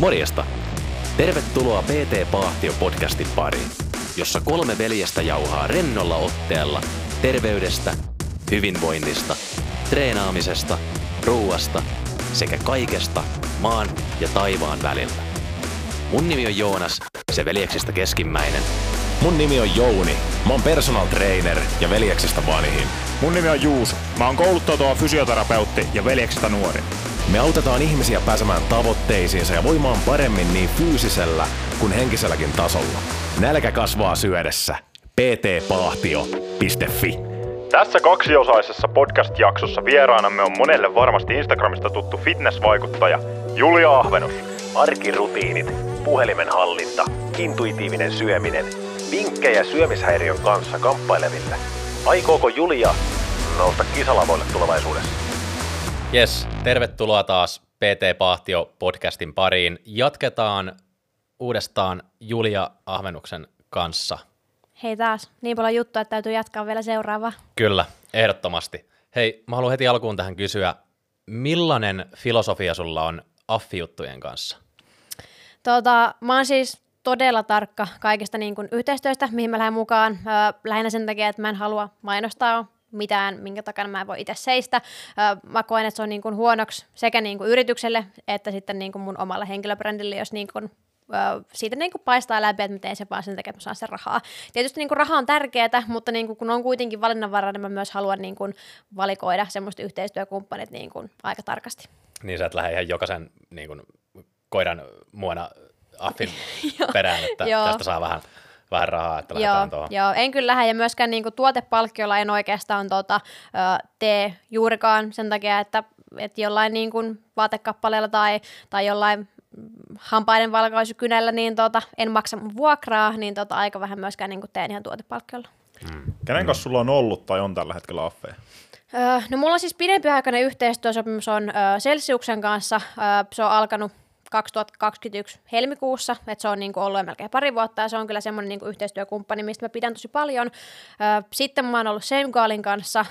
Morjesta! Tervetuloa PT Paahtio podcastin pariin, jossa kolme veljestä jauhaa rennolla otteella terveydestä, hyvinvoinnista, treenaamisesta, ruuasta sekä kaikesta maan ja taivaan välillä. Mun nimi on Joonas, se veljeksistä keskimmäinen. Mun nimi on Jouni. Mä oon personal trainer ja veljeksistä vanhin. Mun nimi on Juuso. Mä oon kouluttautuva fysioterapeutti ja veljeksistä nuori. Me autetaan ihmisiä pääsemään tavoitteisiinsa ja voimaan paremmin niin fyysisellä kuin henkiselläkin tasolla. Nälkä kasvaa syödessä. ptpahtio.fi Tässä kaksiosaisessa podcast-jaksossa vieraanamme on monelle varmasti Instagramista tuttu fitnessvaikuttaja Julia Ahvenus. Arkirutiinit, puhelimen hallinta, intuitiivinen syöminen, vinkkejä syömishäiriön kanssa kamppaileville. Aikooko Julia nousta kisalavoille tulevaisuudessa? Jes, tervetuloa taas PT Pahtio podcastin pariin. Jatketaan uudestaan Julia Ahvenuksen kanssa. Hei taas, niin paljon juttua, että täytyy jatkaa vielä seuraavaa. Kyllä, ehdottomasti. Hei, mä haluan heti alkuun tähän kysyä, millainen filosofia sulla on affijuttujen kanssa? Tota, mä oon siis todella tarkka kaikesta niin kuin yhteistyöstä, mihin mä lähden mukaan. Öö, lähinnä sen takia, että mä en halua mainostaa mitään, minkä takana mä en voi itse seistä. Mä koen, että se on niin kuin huonoksi sekä niin kuin yritykselle että sitten niin kuin mun omalla henkilöbrändille, jos niin kuin siitä niin kuin paistaa läpi, että mä teen sen vaan sen takia, että mä saan sen rahaa. Tietysti niin kuin raha on tärkeää, mutta niin kuin, kun on kuitenkin valinnanvaraa, niin mä myös haluan niin kuin valikoida semmoista yhteistyökumppanit niin kuin aika tarkasti. Niin sä et lähde ihan jokaisen niin kuin, koiran muona affin perään, että tästä saa vähän, vähän rahaa, että joo, tuohon. Joo, en kyllä lähde ja myöskään niin kuin tuotepalkkiolla en oikeastaan tota, ö, tee juurikaan sen takia, että, että jollain niin kuin vaatekappaleella tai, tai jollain hampaiden valkaisukynällä, niin tota, en maksa mun vuokraa, niin tota, aika vähän myöskään niin kuin teen ihan tuotepalkkiolla. Mm. Kenen kanssa sulla on ollut tai on tällä hetkellä affeja? Öö, no mulla on siis pidempiaikainen yhteistyösopimus on öö, Celsiuksen kanssa. Öö, se on alkanut 2021 helmikuussa, että se on niin kuin ollut melkein pari vuotta ja se on kyllä semmoinen niin kuin yhteistyökumppani, mistä mä pidän tosi paljon. Sitten mä oon ollut Semgaalin kanssa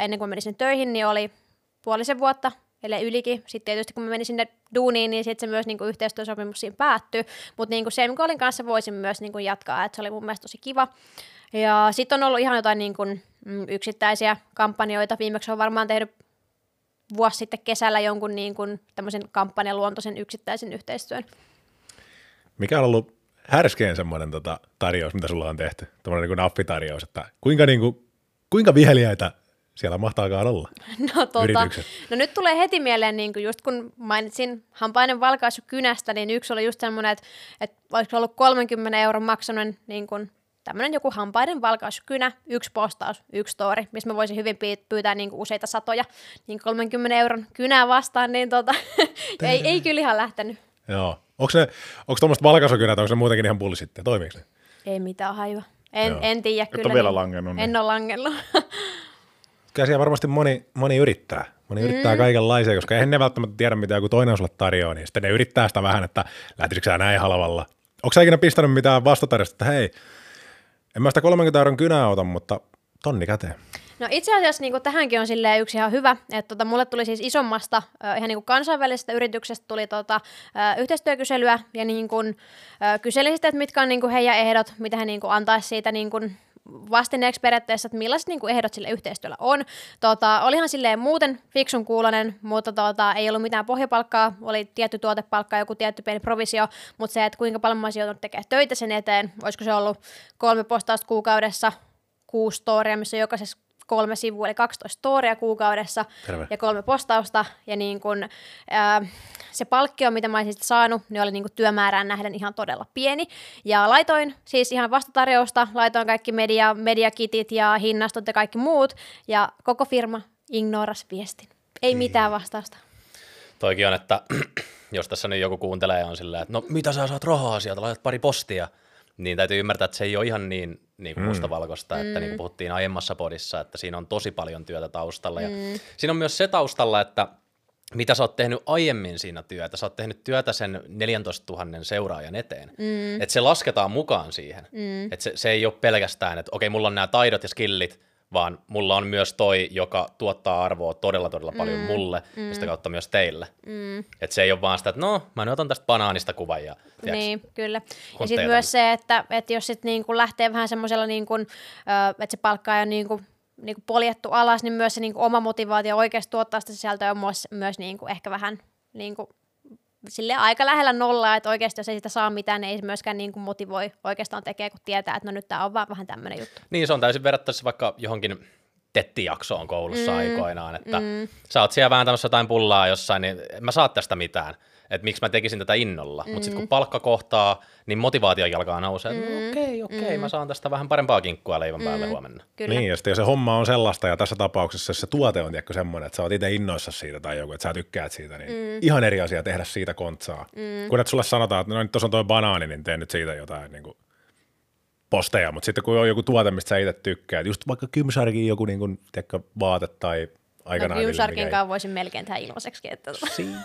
ennen kuin menin töihin, niin oli puolisen vuotta, eli ylikin. Sitten tietysti kun mä menin sinne duuniin, niin sitten se myös niin kuin yhteistyösopimus siinä päättyi, mutta niin kuin kanssa voisin myös niin kuin jatkaa, että se oli mun mielestä tosi kiva. Ja sitten on ollut ihan jotain niin kuin, mm, yksittäisiä kampanjoita. Viimeksi on varmaan tehnyt vuosi sitten kesällä jonkun niin kuin tämmöisen kampanjaluontoisen yksittäisen yhteistyön. Mikä on ollut härskein semmoinen tota, tarjous, mitä sulla on tehty? Tämmöinen niin appitarjous, että kuinka, niin kuin, kuinka viheliäitä siellä mahtaakaan olla no, tota, no nyt tulee heti mieleen, niin kuin just kun mainitsin hampainen valkaisu kynästä, niin yksi oli just semmoinen, että, että olisiko ollut 30 euron maksanut niin kuin tämmöinen joku hampaiden valkauskynä, yksi postaus, yksi story, missä mä voisin hyvin pyytää niin kuin useita satoja, niin 30 euron kynää vastaan, niin tota, ei, ei kyllä ihan lähtenyt. Joo. Onko ne, onko tuommoista valkaisukynät, onko se muutenkin ihan bullshittia? Toimiiko ne? Ei mitään hajua. En, en tiedä kyllä. Et vielä niin, langennut. En niin. ole langennut. Kyllä siellä varmasti moni, moni yrittää. Moni mm. yrittää kaikenlaisia, koska eihän ne välttämättä tiedä, mitä joku toinen sulle tarjoaa, niin sitten ne yrittää sitä vähän, että lähtisikö sä näin halvalla. Onko sä ikinä pistänyt mitään vastatarjosta, että hei, en mä sitä 30 euron kynää ota, mutta tonni käteen. No itse asiassa niin tähänkin on yksi ihan hyvä, että tota, mulle tuli siis isommasta ihan niin kansainvälisestä yrityksestä tuli tota, yhteistyökyselyä ja niin kuin, kyselin sitä, että mitkä on niin kuin heidän ehdot, mitä he niin kuin antaisi siitä niin kuin vastineeksi periaatteessa, että millaiset niin kuin ehdot sille yhteistyöllä on. Tota, olihan silleen muuten fiksun kuulonen, mutta tota, ei ollut mitään pohjapalkkaa, oli tietty tuotepalkka, joku tietty pieni provisio, mutta se, että kuinka paljon mä olisin joutunut tekemään töitä sen eteen, olisiko se ollut kolme postausta kuukaudessa, kuusi storia, missä jokaisessa kolme sivua, eli 12 storia kuukaudessa Terve. ja kolme postausta. Ja niin kun, ää, se palkkio, mitä mä olisin saanut, niin oli niin työmäärään nähden ihan todella pieni. Ja laitoin siis ihan vastatarjousta, laitoin kaikki media, mediakitit ja hinnastot ja kaikki muut. Ja koko firma ignoras viestin. Ei niin. mitään vastausta. Toikin on, että jos tässä nyt joku kuuntelee ja on silleen, että no mitä sä saat rahaa sieltä, laitat pari postia – niin täytyy ymmärtää, että se ei ole ihan niin, niin kuin mm. mustavalkoista, että mm. niin kuin puhuttiin aiemmassa podissa, että siinä on tosi paljon työtä taustalla. Mm. Ja siinä on myös se taustalla, että mitä sä oot tehnyt aiemmin siinä työtä. Sä oot tehnyt työtä sen 14 000 seuraajan eteen. Mm. Että se lasketaan mukaan siihen. Mm. Että se, se ei ole pelkästään, että okei, mulla on nämä taidot ja skillit, vaan mulla on myös toi, joka tuottaa arvoa todella todella paljon mm, mulle mm. ja sitä kautta myös teille. Mm. Että se ei ole vaan sitä, että no, mä nyt otan tästä banaanista kuvan ja tiiäks, Niin, kyllä. Ja sitten myös se, että, että jos sitten niinku lähtee vähän semmoisella, niinku, että se palkkaa jo niinku, niinku poljettu alas, niin myös se niinku oma motivaatio oikeasti tuottaa sitä sisältöä on myös, myös niinku ehkä vähän niinku, sille aika lähellä nollaa, että oikeasti jos ei sitä saa mitään, niin ei se myöskään niin kuin motivoi oikeastaan tekee, kun tietää, että no nyt tämä on vaan vähän tämmöinen juttu. Niin, se on täysin verrattavissa vaikka johonkin tettijaksoon koulussa mm, aikoinaan, että mm. sä oot siellä vähän tämmöistä jotain pullaa jossain, niin mä saat tästä mitään että miksi mä tekisin tätä innolla. Mm. Mutta sitten kun palkka kohtaa, niin motivaatio jalkaa nousee, että no mm. okei, okei, okay, mm. mä saan tästä vähän parempaa kinkkua leivän mm. päälle huomenna. Kyllä. Niin, ja sitten jos se homma on sellaista, ja tässä tapauksessa se tuote on tiedätkö, semmoinen, että sä oot itse innoissa siitä tai joku, että sä tykkäät siitä, niin mm. ihan eri asia tehdä siitä kontsaa. Mm. Kun että sulle sanotaan, että no nyt tuossa on toi banaani, niin tee nyt siitä jotain niin kuin posteja, mutta sitten kun on joku tuote, mistä sä itse tykkäät, just vaikka Kymsarkin joku niin kuin, tiedätkö, vaate tai aikanaan. No, kanssa voisin melkein tehdä ilmaiseksi. Että...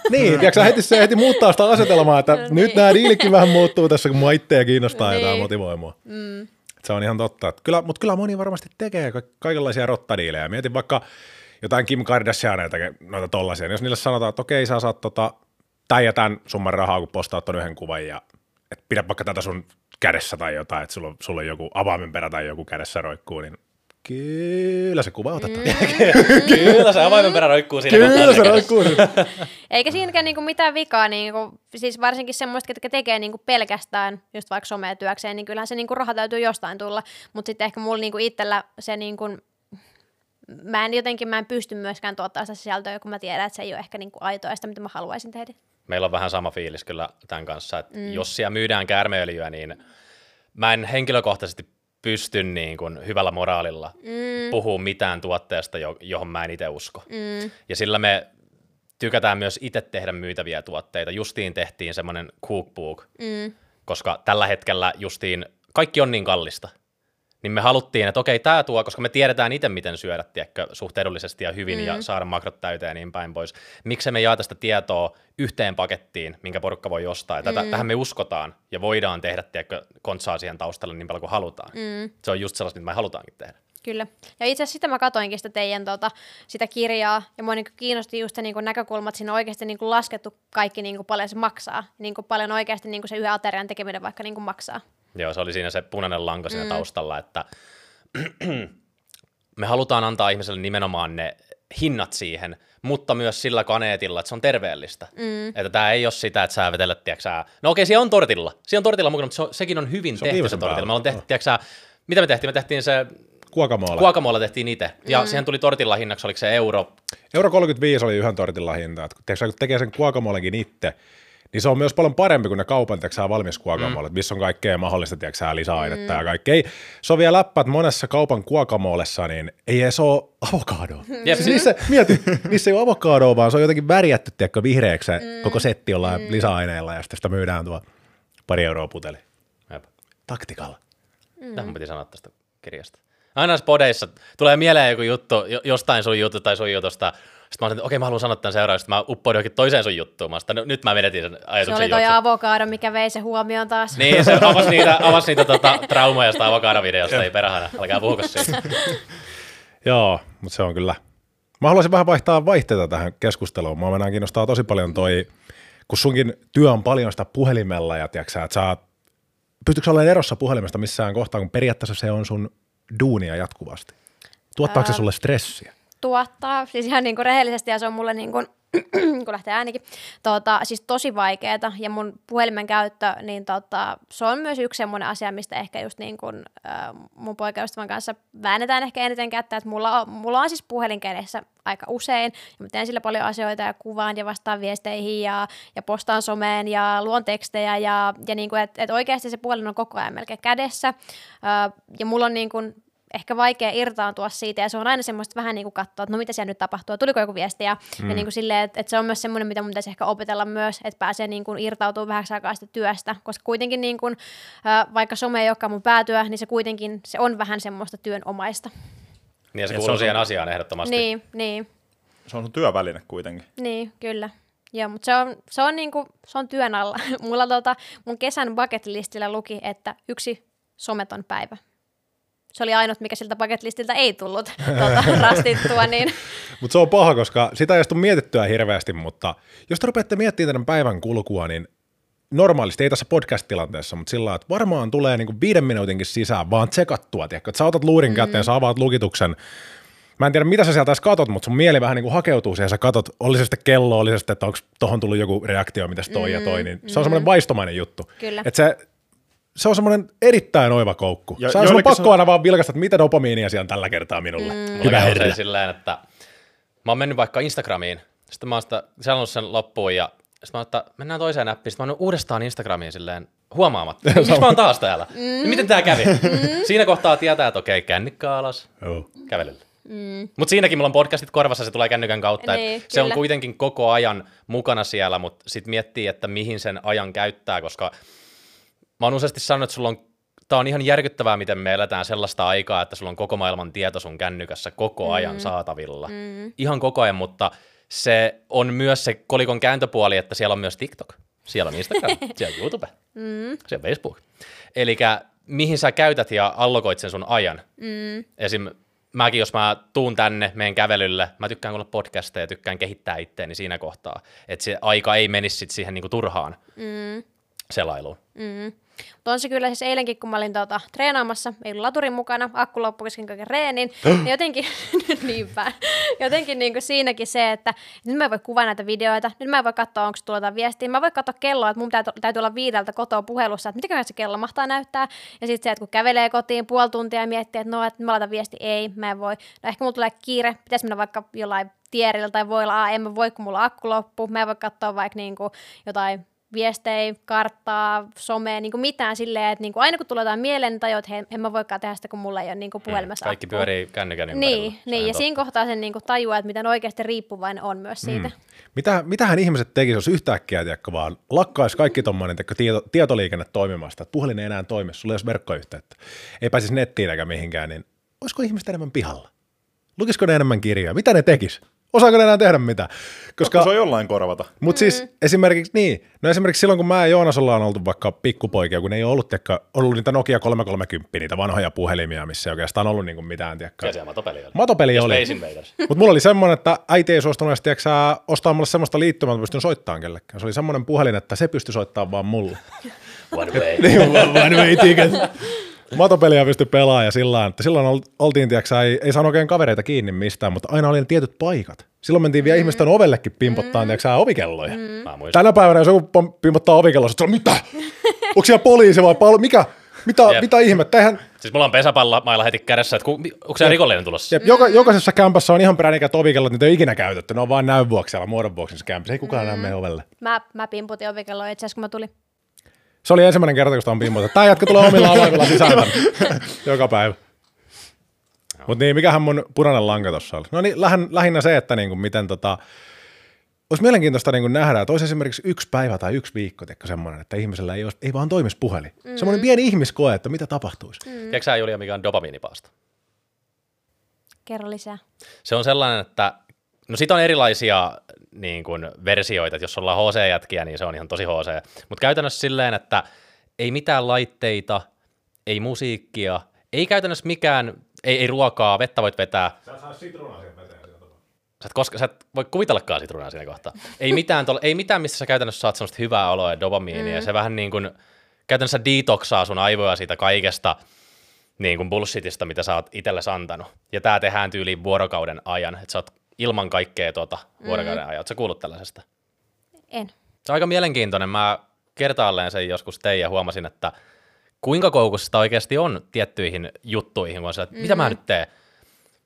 niin, tiedätkö, heti, se heti muuttaa sitä asetelmaa, että no, nyt niin. nämä diilikin vähän muuttuu tässä, kun mua itseä kiinnostaa niin. ja tämä motivoi mua. Mm. Se on ihan totta. Kyllä, mutta kyllä moni varmasti tekee ka- kaikenlaisia rottadiilejä. Mietin vaikka jotain Kim Kardashianeita, noita tollaisia. Jos niille sanotaan, että okei, sä saat tota, tämän ja tämän summan rahaa, kun postaat ton yhden kuvan ja et pidä vaikka tätä sun kädessä tai jotain, että sulla on, sulla on joku avaimenperä tai joku kädessä roikkuu, niin Kyllä se kuva otetaan. Mm. Kyllä se avaimen perä roikkuu siinä. Kyllä se roikkuu Eikä siinäkään niinku mitään vikaa, niinku, siis varsinkin semmoista, ketkä tekee niinku pelkästään just vaikka sometyökseen, niin kyllähän se niinku raha täytyy jostain tulla. Mutta sitten ehkä mulla niinku itsellä se niinku, mä en jotenkin, mä en pysty myöskään tuottaa sitä sisältöä, kun mä tiedän, että se ei ole ehkä niinku aitoa sitä, mitä mä haluaisin tehdä. Meillä on vähän sama fiilis kyllä tämän kanssa, että mm. jos siellä myydään käärmeöljyä, niin mä en henkilökohtaisesti pysty niin kuin hyvällä moraalilla mm. puhua mitään tuotteesta, johon mä en itse usko. Mm. Ja sillä me tykätään myös itse tehdä myytäviä tuotteita. Justiin tehtiin semmoinen cookbook, mm. koska tällä hetkellä justiin kaikki on niin kallista niin me haluttiin, että okei, tämä tuo, koska me tiedetään itse, miten syödä, tiedätkö, suht edullisesti ja hyvin mm. ja saada makrot täyteen ja niin päin pois. Miksi me jaeta sitä tietoa yhteen pakettiin, minkä porukka voi ostaa. Ja tätä, mm. Tähän me uskotaan ja voidaan tehdä, tiedätkö, kontsaa siihen taustalle niin paljon kuin halutaan. Mm. Se on just sellaista, mitä me halutaankin tehdä. Kyllä. Ja itse asiassa sitä mä katoinkin sitä teidän tota, sitä kirjaa, ja mua niin kiinnosti just se niin näkökulma, että siinä on oikeasti niin laskettu kaikki niin paljon se maksaa, niin paljon oikeasti niin se yhden aterian tekeminen vaikka niin maksaa. Joo, se oli siinä se punainen lanka siinä mm. taustalla, että me halutaan antaa ihmiselle nimenomaan ne hinnat siihen, mutta myös sillä kaneetilla, että se on terveellistä. Mm. Että tämä ei ole sitä, että sä vetelet, tiiäksä, no okei, siellä on tortilla, siellä on tortilla mukana, mutta se on, sekin on hyvin se tehty on se tortilla. Me on tehty, tiiäksä, mitä me tehtiin? Me tehtiin se Kuokamolla. Kuokamolla tehtiin itse. Ja mm. siihen tuli tortilla hinnaksi, oliko se euro? Euro 35 oli yhden tortilla hinta. Että kun tekee sen kuokamollekin itse, niin se on myös paljon parempi kuin ne kaupan valmis kuokamolle, mm. missä on kaikkea mahdollista teksää lisäainetta mm. ja kaikkea. Se on vielä läppä, että monessa kaupan kuokamoolessa niin ei edes ole avokadoa. Yep. Siis niissä, mieti, niissä ei ole avokadoa, vaan se on jotenkin värjätty tiedätkö, vihreäksi mm. koko setti jollain mm. lisäaineilla ja sitten sitä myydään tuo pari euroa puteli. Jep. Taktikalla. Mm. Tähän piti sanoa tästä kirjasta. Aina podeissa tulee mieleen joku juttu, jostain sun juttu tai sun jutusta, sitten mä olin, että okei, mä haluan sanoa tämän seuraavaksi, että mä uppoin johonkin toiseen sun juttuun. Mä sanoin, nyt mä menetin sen ajatuksen Se oli toi avokaado, mikä vei se huomioon taas. Niin, se avasi niitä, avasi niitä tota, traumoja sitä avokaado-videosta, ei perhana, älkää puhuko siitä. Joo, mutta se on kyllä. Mä haluaisin vähän vaihtaa vaihteita tähän keskusteluun. Mä mennään kiinnostaa tosi paljon toi, kun sunkin työ on paljon sitä puhelimella ja tiiäksä, että sä pystytkö olemaan erossa puhelimesta missään kohtaa, kun periaatteessa se on sun duunia jatkuvasti? Tuottaako se sulle stressiä? Tuottaa, siis ihan niin kuin rehellisesti, ja se on mulle niin kuin, kun lähtee äänikin, tota, siis tosi vaikeeta, ja mun puhelimen käyttö, niin tota, se on myös yksi semmoinen asia, mistä ehkä just niin kuin, äh, mun poikaystävän kanssa väännetään ehkä eniten kättä, että mulla on, mulla on siis puhelin kädessä aika usein, ja mä teen sillä paljon asioita, ja kuvaan, ja vastaan viesteihin, ja, ja postaan someen, ja luon tekstejä, ja, ja niin kuin, että et oikeasti se puhelin on koko ajan melkein kädessä, äh, ja mulla on niin kuin, ehkä vaikea irtaantua siitä, ja se on aina semmoista vähän niin kuin katsoa, että no mitä siellä nyt tapahtuu, tuliko joku viesti, ja, mm. ja niin kuin silleen, että, että se on myös semmoinen, mitä mun pitäisi ehkä opetella myös, että pääsee niin kuin irtautumaan vähän aikaa sitä työstä, koska kuitenkin niin kuin, vaikka some ei olekaan mun päätyö, niin se kuitenkin, se on vähän semmoista työnomaista. Niin ja se kuuluu siihen asiaan ehdottomasti. Niin, niin. Se on sun työväline kuitenkin. Niin, kyllä. Joo, mutta se on, se on, niinku, se on työn alla. Mulla tota, mun kesän bucket listillä luki, että yksi someton päivä. Se oli ainut, mikä siltä paketlistiltä ei tullut tuota, rastittua, niin Mutta se on paha, koska sitä ei tule mietittyä hirveästi, mutta jos te rupeatte miettimään tämän päivän kulkua, niin normaalisti, ei tässä podcast-tilanteessa, mutta sillä että varmaan tulee niinku viiden minuutinkin sisään vaan tsekattua, tiedätkö? että sä otat luurin käteen, sä avaat lukituksen, Mä en tiedä, mitä sä sieltä edes katot, mutta sun mieli vähän niin kuin hakeutuu siihen, sä katot, oli se sitten kello, oli se sitten, että onko tohon tullut joku reaktio, mitä toi ja toi, niin se on semmoinen vaistomainen juttu. Kyllä. Että se, se on semmoinen erittäin oiva koukku. Ja Sä on sun joillekin pakko se on- aina vaan vilkasta, että mitä dopamiinia siellä on tällä kertaa minulle. Mm. Hyvä herra. silleen, että mä oon mennyt vaikka Instagramiin, sitten mä oon sitä selannut sen loppuun ja sitten mä oon, että mennään toiseen näppiin, sitten mä oon uudestaan Instagramiin silleen huomaamatta. Miksi mä oon taas täällä? Mm. Miten tää kävi? Siinä kohtaa tietää, että okei, kännykkä alas, Joo. kävelyllä. Mm. Mutta siinäkin mulla on podcastit korvassa, se tulee kännykän kautta. Niin, se on kuitenkin koko ajan mukana siellä, mutta sitten miettii, että mihin sen ajan käyttää, koska mä oon useasti sanonut, että sulla on, tää on ihan järkyttävää, miten me eletään sellaista aikaa, että sulla on koko maailman tieto sun kännykässä koko ajan mm. saatavilla. Mm. Ihan koko ajan, mutta se on myös se kolikon kääntöpuoli, että siellä on myös TikTok, siellä on Instagram, siellä on YouTube, mm. siellä on Facebook. Eli mihin sä käytät ja allokoit sen sun ajan. Mm. Esim. mäkin, jos mä tuun tänne, meen kävelylle, mä tykkään kuulla podcasteja, tykkään kehittää itteeni siinä kohtaa, että se aika ei menisi sit siihen niinku turhaan mm. selailuun. Mutta on se kyllä siis eilenkin, kun mä olin tuota, treenaamassa, ei ollut laturin mukana, akku loppui kesken kaiken reenin, niin jotenkin, niinpä, jotenkin niin kuin siinäkin se, että nyt mä en voi kuvaa näitä videoita, nyt mä en voi katsoa, onko jotain viestiä, mä voin katsoa kelloa, että mun täytyy, täytyy olla viideltä kotoa puhelussa, että mitäköhän se kello mahtaa näyttää, ja sitten se, että kun kävelee kotiin puoli tuntia ja miettii, että no, että mä laitan viesti, ei, mä en voi, no ehkä mulla tulee kiire, pitäisi mennä vaikka jollain tierillä tai voi olla, en mä voi, kun mulla akku loppuu, mä en voi katsoa vaikka niin kuin jotain viestejä, karttaa, somea, niin kuin mitään silleen, että niin kuin aina kun tulee jotain mieleen, niin tajuu, että hei, en mä voikaan tehdä sitä, kun mulla ei ole niin kuin puhelimessa Kaikki akkua. pyörii kännykän ympärillä. Niin, Se niin on ja totta. siinä kohtaa sen niin kuin tajuaa, että miten oikeasti riippuvainen on myös siitä. Mm. Mitä, mitähän ihmiset tekisivät, jos yhtäkkiä tiedätkö, vaan lakkaisi kaikki tuommoinen tieto, tietoliikenne toimimasta, että puhelin ei enää toimi, sulla ei olisi verkkoyhteyttä, ei pääsisi nettiin eikä mihinkään, niin olisiko ihmiset enemmän pihalla? Lukisiko ne enemmän kirjoja? Mitä ne tekis? Osaako ne enää tehdä mitään? Koska se on jollain korvata. Mutta siis esimerkiksi niin, no esimerkiksi silloin kun mä ja Joonas ollaan oltu vaikka pikkupoikia, kun ei ole ollut, tiedätkö, ollut niitä Nokia 330, niitä vanhoja puhelimia, missä ei oikeastaan ollut niinku mitään, tiedätkö. Siellä siellä matopeli oli. Matopeli Ja oli. Mutta mulla oli semmoinen, että äiti ei suostunut edes, tiedätkö, ostaa mulle semmoista liittymää, että pystyn soittamaan kellekään. Se oli semmoinen puhelin, että se pystyi soittamaan vaan mulle. One way. niin, one way ticket. Matopeliä pystyi pelaamaan ja sillä että silloin ol- oltiin, tiedätkö, ei, ei saanut oikein kavereita kiinni mistään, mutta aina oli ne tietyt paikat. Silloin mentiin vielä ihmisten ovellekin pimpottaa, mm. tiedätkö, ovikelloja. Mm. Tänä päivänä, jos joku pimpottaa ovikelloa, sitten mitä? Onko siellä poliisi vai palo? Mikä? Mitä, Jep. mitä ihmettä? Eihän, Siis mulla on pesäpallomailla heti kädessä, että onko se rikollinen tulossa? Jep, joka, jokaisessa kämpässä on ihan peränikät ovikellot, niitä ei ole ikinä käytetty. Ne on vain näyn vuoksi siellä muodon vuoksi se kämpässä. Ei kukaan mm. enää mene ovelle. Mä, mä pimputin ovikelloa itse asiassa, kun mä tulin. Se oli ensimmäinen kerta, kun sitä on pimpoitettu. Tämä jätkä tulee omilla avaimilla sisään joka päivä. Mutta niin, mikähän mun punainen lanka tuossa oli? No niin, lähin, lähinnä se, että niinku, miten tota, olisi mielenkiintoista niin nähdä, että olisi esimerkiksi yksi päivä tai yksi viikko teikö semmoinen, että ihmisellä ei, olisi, ei vaan toimisi puhelin. Mm. Semmoinen pieni ihmiskoe, että mitä tapahtuisi. Mm. Tiedätkö sä, Julia, mikä on dopamiinipaasto? Kerro lisää. Se on sellainen, että no siitä on erilaisia niin kuin, versioita, että jos ollaan HC-jätkiä, niin se on ihan tosi HC. Mutta käytännössä silleen, että ei mitään laitteita, ei musiikkia, ei käytännössä mikään, ei, ei ruokaa, vettä voit vetää. Sä saa sitruunaa siihen veteen. Sä et, koska, sä et voi kuvitellakaan sitruunaa siinä kohtaa. Ei mitään, tol, ei mitään, missä sä käytännössä saat semmoista hyvää oloa ja dopamiinia. Mm. Se vähän niin kuin, käytännössä detoxaa sun aivoja siitä kaikesta niin kuin bullshitista, mitä sä oot itsellesi antanut. Ja tää tehdään tyyliin vuorokauden ajan, että sä oot ilman kaikkea tuota vuorokauden ajan. Oot sä kuullut tällaisesta? En. Se on aika mielenkiintoinen. Mä kertaalleen sen joskus tein ja huomasin, että kuinka koukussa sitä oikeasti on tiettyihin juttuihin, kun on se, että mitä mä nyt teen.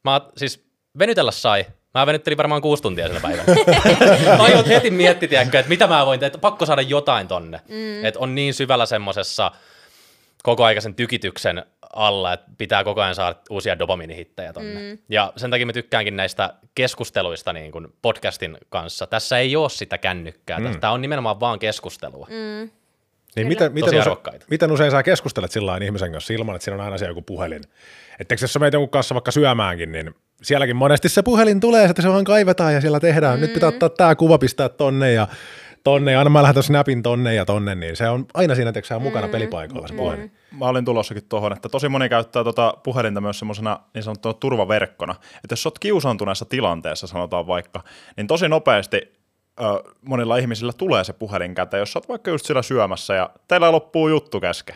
Mä siis venytellä sai. Mä venyttelin varmaan kuusi tuntia sillä päivällä. Aivot heti mietti, tiedätkö, että mitä mä voin tehdä, että pakko saada jotain tonne. Mm. Että on niin syvällä semmosessa koko aikaisen tykityksen alla, että pitää koko ajan saada uusia dopaminihittejä tonne. Mm. Ja sen takia mä tykkäänkin näistä keskusteluista niin kuin podcastin kanssa. Tässä ei ole sitä kännykkää. Mm. Tämä on nimenomaan vaan keskustelua. Mm. Niin miten, miten, Tosi use, arvokkaita. miten usein sä keskustelet sillä lailla ihmisen kanssa ilman, että siinä on aina se joku puhelin? Että jos sä meet jonkun kanssa vaikka syömäänkin, niin sielläkin monesti se puhelin tulee, että se vaan kaivetaan ja siellä tehdään. Mm. Nyt pitää ottaa tämä kuva, pistää tonne ja tonne ja aina mä lähetän snapin tonne ja tonne, niin se on aina siinä teksää mukana pelipaikoilla se puhelin. Mä olin tulossakin tuohon, että tosi moni käyttää tota puhelinta myös semmoisena niin sanottuna turvaverkkona. Että jos sä oot kiusaantuneessa tilanteessa, sanotaan vaikka, niin tosi nopeasti ö, monilla ihmisillä tulee se puhelin käteen, jos sä oot vaikka just sillä syömässä ja teillä loppuu juttu kesken.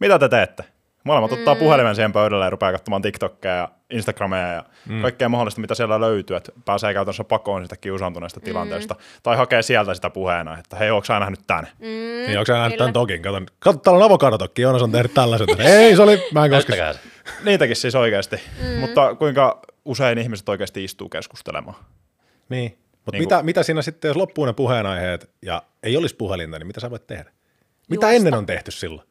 Mitä te teette? Molemmat mm. ottaa puhelimen siihen pöydälle ja rupeaa katsomaan TikTokia ja Instagramia ja mm. kaikkea mahdollista, mitä siellä löytyy, että pääsee käytännössä pakoon sitä kiusaantuneesta mm. tilanteesta. Tai hakee sieltä sitä puheena, että hei, onko sä nähnyt tän? Mm, Niin onko sä nähnyt tämän tokin? Kato, kato täällä on avokadotokki, Joonas on tehnyt tällaiset. Ei, se oli, mä en koske. Niitäkin siis oikeasti. Mm. Mutta kuinka usein ihmiset oikeasti istuu keskustelemaan? Niin. Mutta Niin mitä, mitä siinä sitten, jos loppuu ne puheenaiheet ja ei olisi puhelinta, niin mitä sä voit tehdä? Mitä Juosta. ennen on tehty silloin?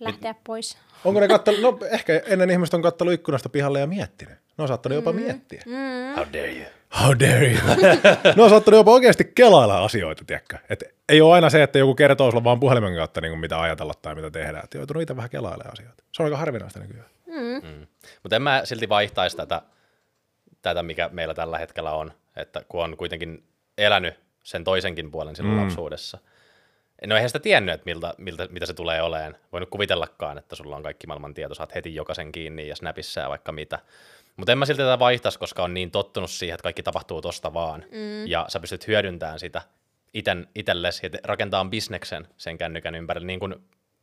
Lähteä pois. Onko ne kattelut, no ehkä ennen ihmiset on kattelut ikkunasta pihalle ja miettinyt. Ne on saattanut jopa miettiä. How dare you? How dare you? ne on saattanut jopa oikeasti kelailla asioita, tiedätkö? Et ei ole aina se, että joku kertoo sulle vaan puhelimen kautta niin kuin mitä ajatella tai mitä tehdä. Et joutunut itse vähän kelailemaan asioita. Se on aika harvinaista nykyään. Mutta en mä silti vaihtaisi tätä, tätä, mikä meillä tällä hetkellä on, että kun on kuitenkin elänyt sen toisenkin puolen silloin mm. lapsuudessa. No eihän sitä tiennyt, että miltä, miltä, mitä se tulee oleen. Voinut kuvitellakaan, että sulla on kaikki maailman tieto, saat heti jokaisen kiinni ja snapissa ja vaikka mitä. Mutta en mä silti tätä vaihtaisi, koska on niin tottunut siihen, että kaikki tapahtuu tosta vaan. Mm. Ja sä pystyt hyödyntämään sitä iten, itelles ja rakentaa bisneksen sen kännykän ympärille, niin kuin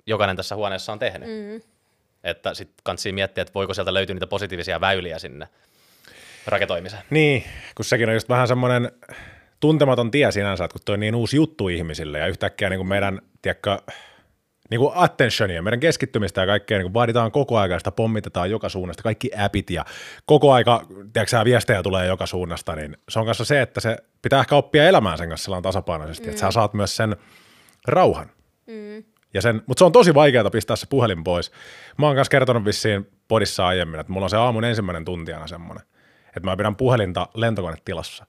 jokainen tässä huoneessa on tehnyt. Mm. Että sitten kansi miettiä, että voiko sieltä löytyä niitä positiivisia väyliä sinne raketoimiseen. Niin, kun sekin on just vähän semmoinen tuntematon tie sinänsä, että kun toi on niin uusi juttu ihmisille ja yhtäkkiä niin kuin meidän, tiedätkö, niin kuin attentionia, meidän keskittymistä ja kaikkea niin kuin vaaditaan koko aika, sitä pommitetaan joka suunnasta, kaikki appit ja koko aika, tiedätkö, viestejä tulee joka suunnasta, niin se on kanssa se, että se pitää ehkä oppia elämään sen kanssa tasapainoisesti, mm. että sä saat myös sen rauhan. Mm. Ja sen, mutta se on tosi vaikeaa pistää se puhelin pois. Mä oon kanssa kertonut vissiin podissa aiemmin, että mulla on se aamun ensimmäinen tunti aina semmoinen, että mä pidän puhelinta lentokonetilassa.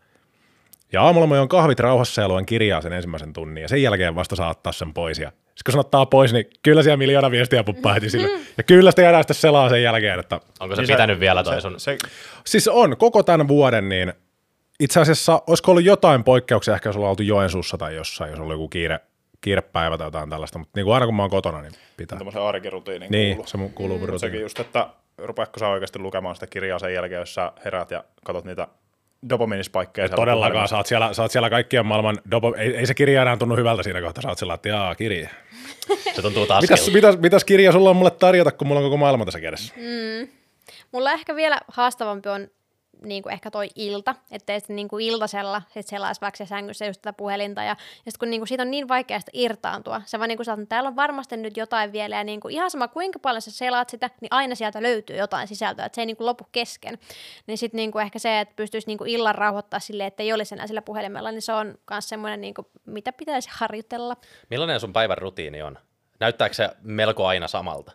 Ja aamulla mä joon kahvit rauhassa ja luen kirjaa sen ensimmäisen tunnin ja sen jälkeen vasta saa ottaa sen pois. Ja sitten kun sen ottaa pois, niin kyllä siellä miljoona viestiä puppaa heti sille. Ja kyllä sitä jäädään sitten selaa sen jälkeen. Että... Onko se Niin se- pitänyt vielä toi sun? Se, Siis on koko tämän vuoden, niin itse asiassa olisiko ollut jotain poikkeuksia, ehkä jos ollaan oltu Joensuussa tai jossain, jos on ollut joku kiire, kiirepäivä tai jotain tällaista, mutta niin kuin aina kun mä oon kotona, niin pitää. tämmöisen arkirutiinin Niin, kuuluu. se mu- kuuluu rutiiniin. Sekin just, että rupeatko sä oikeasti lukemaan sitä kirjaa sen jälkeen, jos sä herät ja katot niitä dopaminispaikkeja. Todellakaan, sä oot siellä, sä oot siellä kaikkien maailman, dopo, ei, ei, se kirja enää tunnu hyvältä siinä kohtaa, sä oot sillä, että jaa, kirja. Se tuntuu taas Mitäs, mitäs, mitäs kirja sulla on mulle tarjota, kun mulla on koko maailma tässä kädessä? Mulla ehkä vielä haastavampi on niin kuin ehkä toi ilta, ettei sitten niin kuin iltasella sit selaisi vaikka se sängyssä just tätä puhelinta ja, ja sitten kun niin kuin siitä on niin vaikea sitä irtaantua, sä vaan niin kuin saat, että täällä on varmasti nyt jotain vielä ja niin kuin ihan sama kuinka paljon sä selaat sitä, niin aina sieltä löytyy jotain sisältöä, että se ei niin kuin lopu kesken. Niin sitten niin kuin ehkä se, että pystyisi niin kuin illan rauhoittaa silleen, että ei olisi enää sillä puhelimella, niin se on myös semmoinen, niin kuin, mitä pitäisi harjoitella. Millainen sun päivän rutiini on? Näyttääkö se melko aina samalta?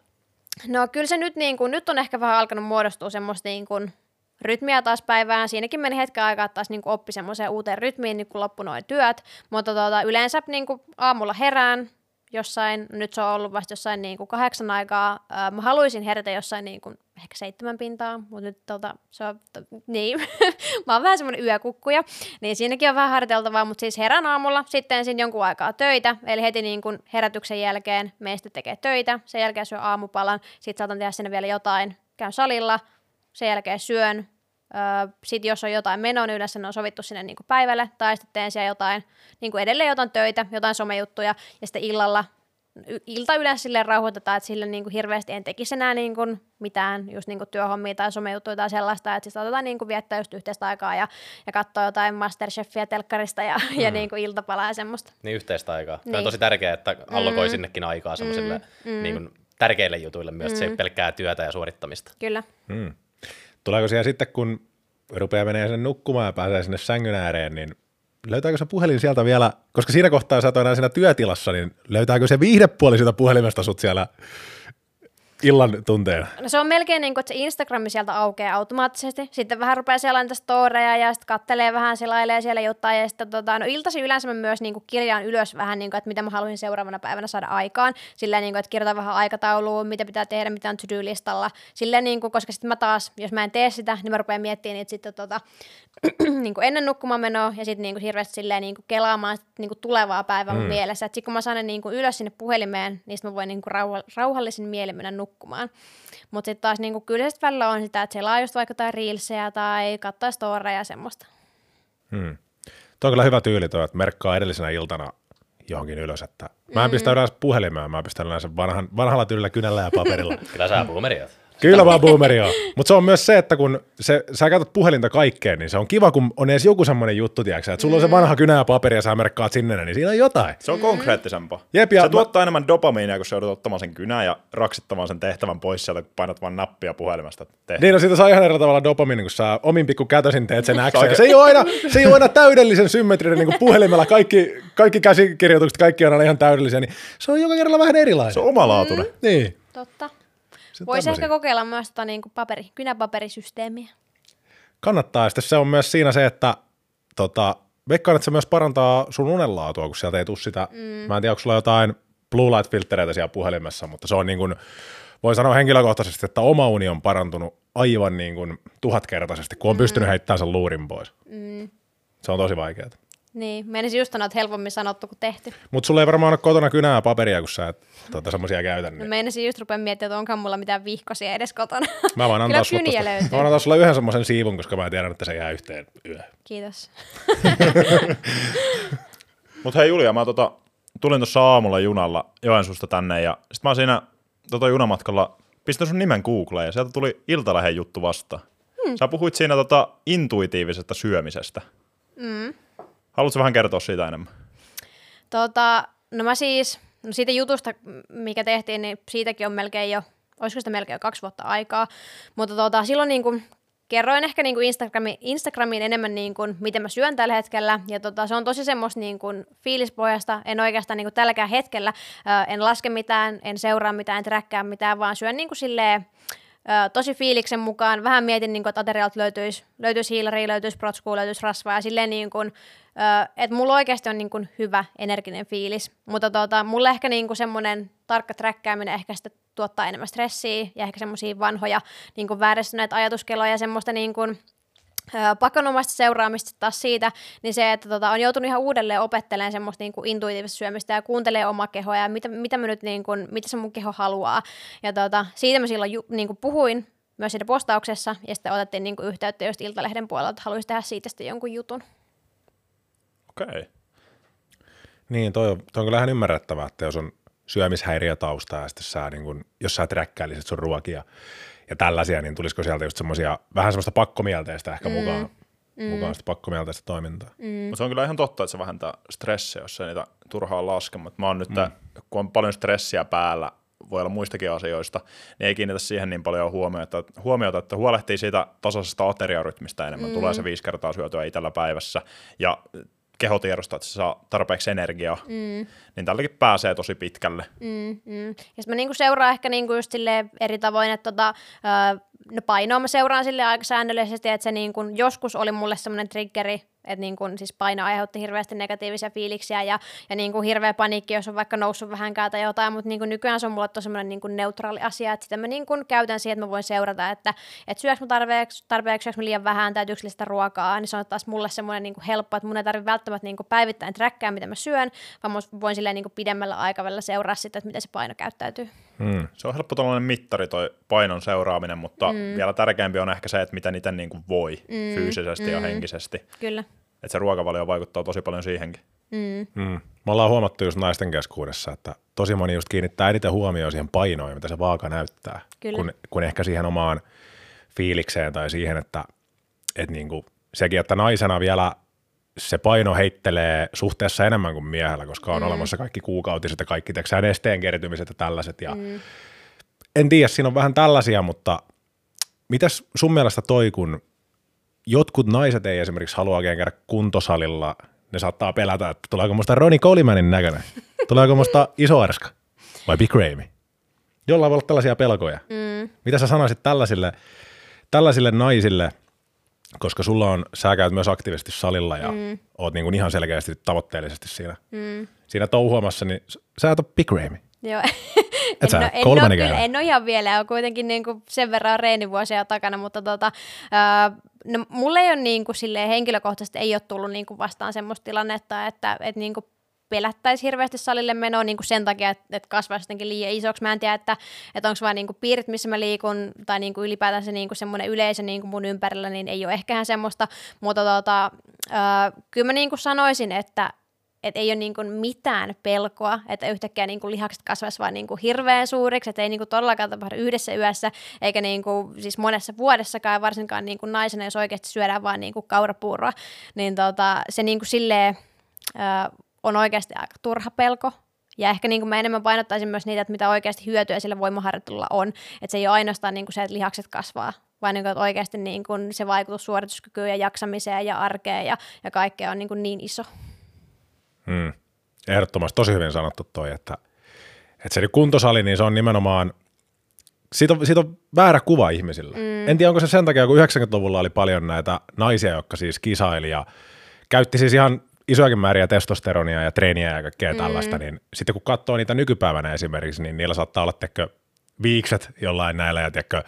No kyllä se nyt, niin kuin, nyt on ehkä vähän alkanut muodostua semmoista niin kuin, rytmiä taas päivään. Siinäkin meni hetken aikaa, että taas niin kuin, oppi semmoiseen uuteen rytmiin, niin kun loppu noin työt. Mutta tuota, yleensä niin kuin, aamulla herään jossain, nyt se on ollut vasta jossain niin kuin kahdeksan aikaa. Ää, mä haluaisin herätä jossain niin kuin, ehkä seitsemän pintaa, mutta nyt tuota, se on, to, niin, mä oon vähän semmoinen yökukkuja, niin siinäkin on vähän harjoiteltavaa, mutta siis herään aamulla, sitten ensin jonkun aikaa töitä, eli heti niin kuin herätyksen jälkeen meistä tekee töitä, sen jälkeen syö aamupalan, sitten saatan tehdä sinne vielä jotain, käyn salilla, sen jälkeen syön, Öö, sitten jos on jotain menoa, niin yleensä ne on sovittu sinne niin kuin päivälle, tai sitten teen siellä jotain, niin kuin edelleen jotain töitä, jotain somejuttuja, ja sitten illalla, ilta yleensä silleen rauhoitetaan, että sille niin kuin hirveästi en tekisi enää niin kuin mitään just niin kuin työhommia tai somejuttuja tai sellaista, että sitten otetaan niin kuin viettää just yhteistä aikaa ja, ja katsoa jotain Masterchefia telkkarista ja, mm. ja niin kuin iltapalaa ja semmoista. Niin yhteistä aikaa. Niin. On tosi tärkeää, että allokoi mm. sinnekin aikaa semmoisille mm. mm. niin kuin, tärkeille jutuille myös, mm. se ei pelkkää työtä ja suorittamista. Kyllä. Tuleeko siellä sitten, kun rupeaa menee sen nukkumaan ja pääsee sinne sängyn ääreen, niin löytääkö se puhelin sieltä vielä, koska siinä kohtaa sä oot enää siinä työtilassa, niin löytääkö se viihdepuoli siitä puhelimesta sut siellä illan tunteena? No se on melkein niin kuin, että se Instagrami sieltä aukeaa automaattisesti. Sitten vähän rupeaa selailemaan niitä storeja ja sitten kattelee vähän, selailee siellä jotain. Ja sitten tota, no iltasi yleensä mä myös niin kuin kirjaan ylös vähän, niin kuin, että mitä mä haluaisin seuraavana päivänä saada aikaan. Silleen, niin kuin, että kirjoitan vähän aikatauluun, mitä pitää tehdä, mitä on to-do-listalla. Silleen, niin kuin, koska sitten mä taas, jos mä en tee sitä, niin mä rupean miettimään niitä sitten tota, niin kuin ennen nukkumaan menoa ja sitten niin kuin hirveästi silleen, niin kuin kelaamaan niin kuin tulevaa päivää mm. mielessä. Sitten kun mä saan ne niin kuin ylös sinne puhelimeen, niin mä voin niin kuin rauha, rauhallisin mielin mennä nukkumaan. Mutta sitten taas niin kuin kyllä sit välillä on sitä, että selaa just vaikka jotain reelseja tai katsoa storeja ja semmoista. Hmm. Tuo on kyllä hyvä tyyli tuo, että merkkaa edellisenä iltana johonkin ylös, että mä en mm. pistä yleensä puhelimeen, mä pistän yleensä vanhan, vanhalla tyylillä kynällä ja paperilla. Kyllä sä boomeri oot. Kyllä vaan boomeri on. Mutta se on myös se, että kun se, sä käytät puhelinta kaikkeen, niin se on kiva, kun on edes joku semmoinen juttu, tiedätkö, että sulla on se vanha kynä ja paperi ja sä merkkaat sinne, niin siinä on jotain. Se on konkreettisempaa. Jep, ja se mä- tuottaa enemmän dopamiinia, kun sä joudut ottamaan sen kynän ja raksittamaan sen tehtävän pois sieltä, kun painat vaan nappia puhelimesta. Tehtävä. Niin, no siitä saa ihan eri tavalla dopamiini, kun sä omin pikku kätösin teet sen X. Se ei ole aina, se ei ole aina täydellisen symmetrinen niin kuin puhelimella. Kaikki, kaikki käsikirjoitukset, kaikki on aina ihan täydellisiä, niin se on joka kerralla vähän erilainen. Se on omalaatuinen. Mm. Niin. Totta. Voisi ehkä kokeilla myös tota, niin kuin paperi, kynäpaperisysteemiä. Kannattaa. Sitten se on myös siinä se, että tota, veikkaan, että se myös parantaa sun unenlaatua, kun sieltä ei tule sitä, mm. mä en tiedä, onko sulla jotain blue light filtereitä siellä puhelimessa, mutta se on niin kuin, voin sanoa henkilökohtaisesti, että oma uni on parantunut aivan niin kuin tuhatkertaisesti, kun on pystynyt heittämään sen luurin pois. Mm. Se on tosi vaikeaa. Niin, menisin just sanoa, että helpommin sanottu kuin tehty. Mutta sulla ei varmaan ole kotona kynää ja paperia, kun sä et tuota, semmoisia käytä. No Niin. meinasin just rupea miettimään, että onkohan mulla mitään vihkosia edes kotona. Mä voin antaa kyniä tosta, löytyy. mä voin antaa sulle yhden semmoisen siivun, koska mä tiedän, että se jää yhteen yöhön. Kiitos. Mutta hei Julia, mä tota, tulin tuossa aamulla junalla Joensuusta tänne ja sit mä oon siinä tota junamatkalla pistän sun nimen Googleen ja sieltä tuli Iltalehden juttu vastaan. Hmm. Sä puhuit siinä tota intuitiivisesta syömisestä. Mm. Haluatko vähän kertoa siitä enemmän? Tota, no mä siis, no siitä jutusta, mikä tehtiin, niin siitäkin on melkein jo, olisiko sitä melkein jo kaksi vuotta aikaa, mutta tota, silloin niin kuin kerroin ehkä niin kuin Instagrami, Instagramiin enemmän, niin kuin, miten mä syön tällä hetkellä, ja tota, se on tosi semmoista niin kuin fiilispohjasta, en oikeastaan niin kuin tälläkään hetkellä, ää, en laske mitään, en seuraa mitään, en träkkää mitään, vaan syön niin kuin silleen, Tosi fiiliksen mukaan. Vähän mietin, niin kuin, että aterialta löytyisi, löytyisi hiilaria, löytyisi protskua, löytyisi rasvaa ja silleen niin kuin, että mulla oikeasti on niin kuin hyvä energinen fiilis. Mutta tota, mulle ehkä niin kuin semmoinen tarkka träkkääminen ehkä sitten tuottaa enemmän stressiä ja ehkä semmoisia vanhoja niin kuin vääristyneitä ajatuskeloja ja semmoista niin kuin, pakonomaista seuraamista taas siitä, niin se, että tota, on joutunut ihan uudelleen opettelemaan semmoista niin kuin intuitiivista syömistä ja kuuntelee omaa kehoa ja mitä, mitä, mä nyt, niin kuin, mitä se mun keho haluaa. Ja tota, siitä mä silloin ju, niin kuin puhuin myös siinä postauksessa ja sitten otettiin niin kuin yhteyttä just Iltalehden puolelta, että haluaisi tehdä siitä sitten jonkun jutun. Okei. Okay. Niin, toi on, toi on kyllä ihan ymmärrettävää, että jos on syömishäiriötausta ja sitten sä, niin kun, jos sä träkkäilisit sun ruokia ja tällaisia, niin tulisiko sieltä just semmoisia, vähän semmoista pakkomielteistä ehkä mm. mukaan, mm. mukaan sitä pakkomielteistä toimintaa. Mm. Mutta se on kyllä ihan totta, että se vähentää stressiä, jos ei niitä turhaa laske. Mutta mä oon nyt, mm. kun on paljon stressiä päällä, voi olla muistakin asioista, niin ei kiinnitä siihen niin paljon huomiota, huomiota että huolehtii siitä tasaisesta ateriarytmistä enemmän. Mm. Tulee se viisi kertaa syötyä itsellä päivässä ja keho tiedostaa, että se saa tarpeeksi energiaa, mm. niin tälläkin pääsee tosi pitkälle. Mm, mm. Ja mä niinku seuraan ehkä niinku just eri tavoin, että tota, no painoa mä seuraan sille aika säännöllisesti, että se niinku, joskus oli mulle semmoinen triggeri, että niinku, siis paino aiheutti hirveästi negatiivisia fiiliksiä ja, ja niinku hirveä paniikki, jos on vaikka noussut vähänkään tai jotain, mutta niinku nykyään se on mulle tosi semmoinen niinku neutraali asia, että sitä mä niinku käytän siihen, että mä voin seurata, että et syöks mä tarpeeksi, tarpeeksi syöks mä liian vähän, täytyykö lisätä ruokaa, niin se on taas mulle semmoinen niinku helppo, että mun ei tarvitse välttämättä niinku päivittäin träkkää, mitä mä syön, vaan mä voin silleen niinku pidemmällä aikavälillä seuraa sitä, että miten se paino käyttäytyy. Mm. Se on helppo tällainen mittari toi painon seuraaminen, mutta mm. vielä tärkeämpi on ehkä se, että miten niitä niin kuin voi mm. fyysisesti mm. ja henkisesti. Kyllä. Että se ruokavalio vaikuttaa tosi paljon siihenkin. Mm. Mm. Me ollaan huomattu just naisten keskuudessa, että tosi moni just kiinnittää eniten huomioon siihen painoon, mitä se vaaka näyttää, Kyllä. kun, kun ehkä siihen omaan fiilikseen tai siihen, että, että niinku, sekin, että naisena vielä se paino heittelee suhteessa enemmän kuin miehellä, koska on mm. olemassa kaikki kuukautiset ja kaikki teksään nesteen kertymiset ja tällaiset. Ja mm. En tiedä, siinä on vähän tällaisia, mutta mitäs sun mielestä toi, kun jotkut naiset ei esimerkiksi halua oikein käydä kuntosalilla, ne saattaa pelätä, että tuleeko musta Ronnie Colemanin näköinen, tuleeko musta iso arska vai Big Ramy? Jollain voi olla tällaisia pelkoja. Mm. Mitä sä sanoisit tällaisille, tällaisille naisille, koska sulla on, sä käyt myös aktiivisesti salilla ja mm. oot niin kuin ihan selkeästi tavoitteellisesti siinä, mm. siinä touhuamassa, niin sä et ole Big Ramy. Joo. Et sä, en, oo- en, oo kyllä, kerran. en ole ihan vielä, on kuitenkin niin kuin sen verran reenivuosia takana, mutta tota, ää, no, mulle ei ole niin kuin silleen henkilökohtaisesti ei ole tullut niin kuin vastaan semmoista tilannetta, että, että niin kuin pelättäisi hirveästi salille menoa niin kuin sen takia, että, että kasvaisi jotenkin liian isoksi. Mä en tiedä, että, että onko vain niin kuin piirit, missä mä liikun, tai niin kuin ylipäätään se niin kuin semmoinen yleisö niin kuin mun ympärillä, niin ei ole ehkähän semmoista. Mutta tota, ää, kyllä mä niin kuin sanoisin, että, että ei ole niin kuin mitään pelkoa, että yhtäkkiä niin kuin lihakset kasvaisi vaan niin hirveän suuriksi, että ei niin kuin todellakaan tapahdu yhdessä yössä, eikä niin kuin, siis monessa vuodessakaan, varsinkaan niin kuin naisena, jos oikeasti syödään vaan niin kuin kaurapuuroa, niin tota, se niin kuin silleen, ö, on oikeasti aika turha pelko. Ja ehkä niin kuin mä enemmän painottaisin myös niitä, että mitä oikeasti hyötyä sillä voimaharjoittelulla on. Että se ei ole ainoastaan niin kuin se, että lihakset kasvaa, vaan niin kuin, että oikeasti niin kuin se vaikutus suorituskykyyn ja jaksamiseen ja arkeen ja, ja kaikkea on niin, kuin niin iso. Mm. Ehdottomasti tosi hyvin sanottu toi, että, että se kuntosali, niin se on nimenomaan, siitä on, siitä on väärä kuva ihmisillä. Mm. En tiedä, onko se sen takia, kun 90-luvulla oli paljon näitä naisia, jotka siis kisaili ja käytti siis ihan isoakin määriä testosteronia ja treeniä ja kaikkea mm. tällaista, niin sitten kun katsoo niitä nykypäivänä esimerkiksi, niin niillä saattaa olla tekö viikset jollain näillä ja tiedätkö,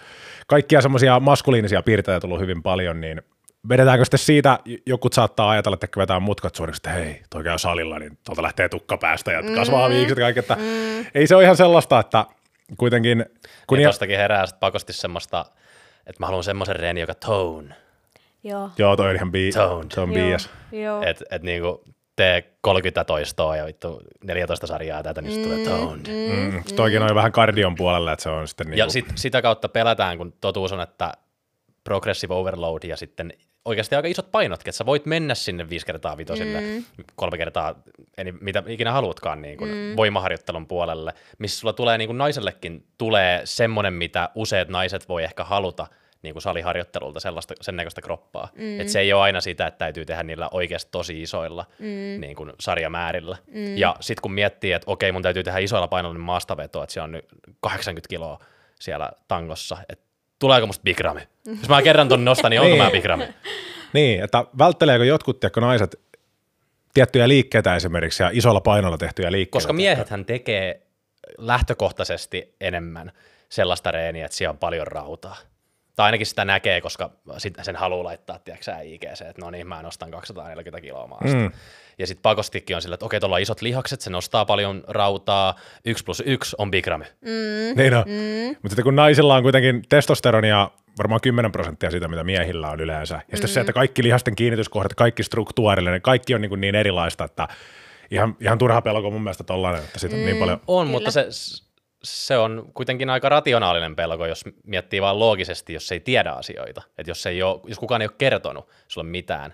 kaikkia semmoisia maskuliinisia piirteitä tullut hyvin paljon, niin vedetäänkö sitten siitä, jokut saattaa ajatella, että vetää mutkat suoriksi, että hei, toi käy salilla, niin tuolta lähtee tukka päästä ja kasvaa viikset ja kaikki, että ei se ole ihan sellaista, että kuitenkin, kun Ja ja, tostakin herää pakosti semmoista, että mä haluan semmoisen reeni, joka tone. Joo. joo, toi on ihan bi, Toned. se on Joo. bias. Joo. Että et niinku tee 30 toistoa ja vittu 14 sarjaa ja tätä, niin sitten tulee toned. Mm, toikin on jo vähän kardion puolella, että se on sitten niin Ja sit, sitä kautta pelätään, kun totuus on, että progressive overload ja sitten oikeasti aika isot painotkin, että sä voit mennä sinne viisi kertaa vitosille, mm. kolme kertaa, eli mitä ikinä haluatkaan niin kuin mm. voimaharjoittelun puolelle, missä sulla tulee niin kuin naisellekin tulee semmoinen, mitä useat naiset voi ehkä haluta niin kuin saliharjoittelulta sellaista, sen näköistä kroppaa. Mm. Et se ei ole aina sitä, että täytyy tehdä niillä oikeasti tosi isoilla mm. niin kuin sarjamäärillä. Mm. Ja sitten kun miettii, että okei, mun täytyy tehdä isoilla painoilla niin maastavetoa, että siellä on nyt 80 kiloa siellä tangossa, että tuleeko musta Big Ramy? Jos mä kerran ton nostan, niin onko Niin. mä Big Ramy? Niin, että vältteleekö jotkut tiedätkö, naiset tiettyjä liikkeitä esimerkiksi ja isolla painolla tehtyjä liikkeitä? Koska miehethän tekee lähtökohtaisesti enemmän sellaista reeniä, että siellä on paljon rautaa. Tai ainakin sitä näkee, koska sit sen haluaa laittaa, tiedätkö sä, IGC, että no niin, mä nostan 240 kiloa maasta. Mm. Ja sitten pakostikin on sillä, että okei, tuolla on isot lihakset, se nostaa paljon rautaa, 1 plus 1 on Big Ramy. Mm. Niin on. Mm. Mutta sitten kun naisilla on kuitenkin testosteronia varmaan 10 prosenttia siitä, mitä miehillä on yleensä. Ja sitten se, että kaikki lihasten kiinnityskohdat, kaikki struktuurillinen, kaikki on niin, kuin niin erilaista, että ihan, ihan turha pelko mun mielestä tollainen, että siitä on niin paljon. On, Kyllä. mutta se, se on kuitenkin aika rationaalinen pelko, jos miettii vaan loogisesti, jos ei tiedä asioita. Että jos, ei ole, jos kukaan ei ole kertonut sulle mitään,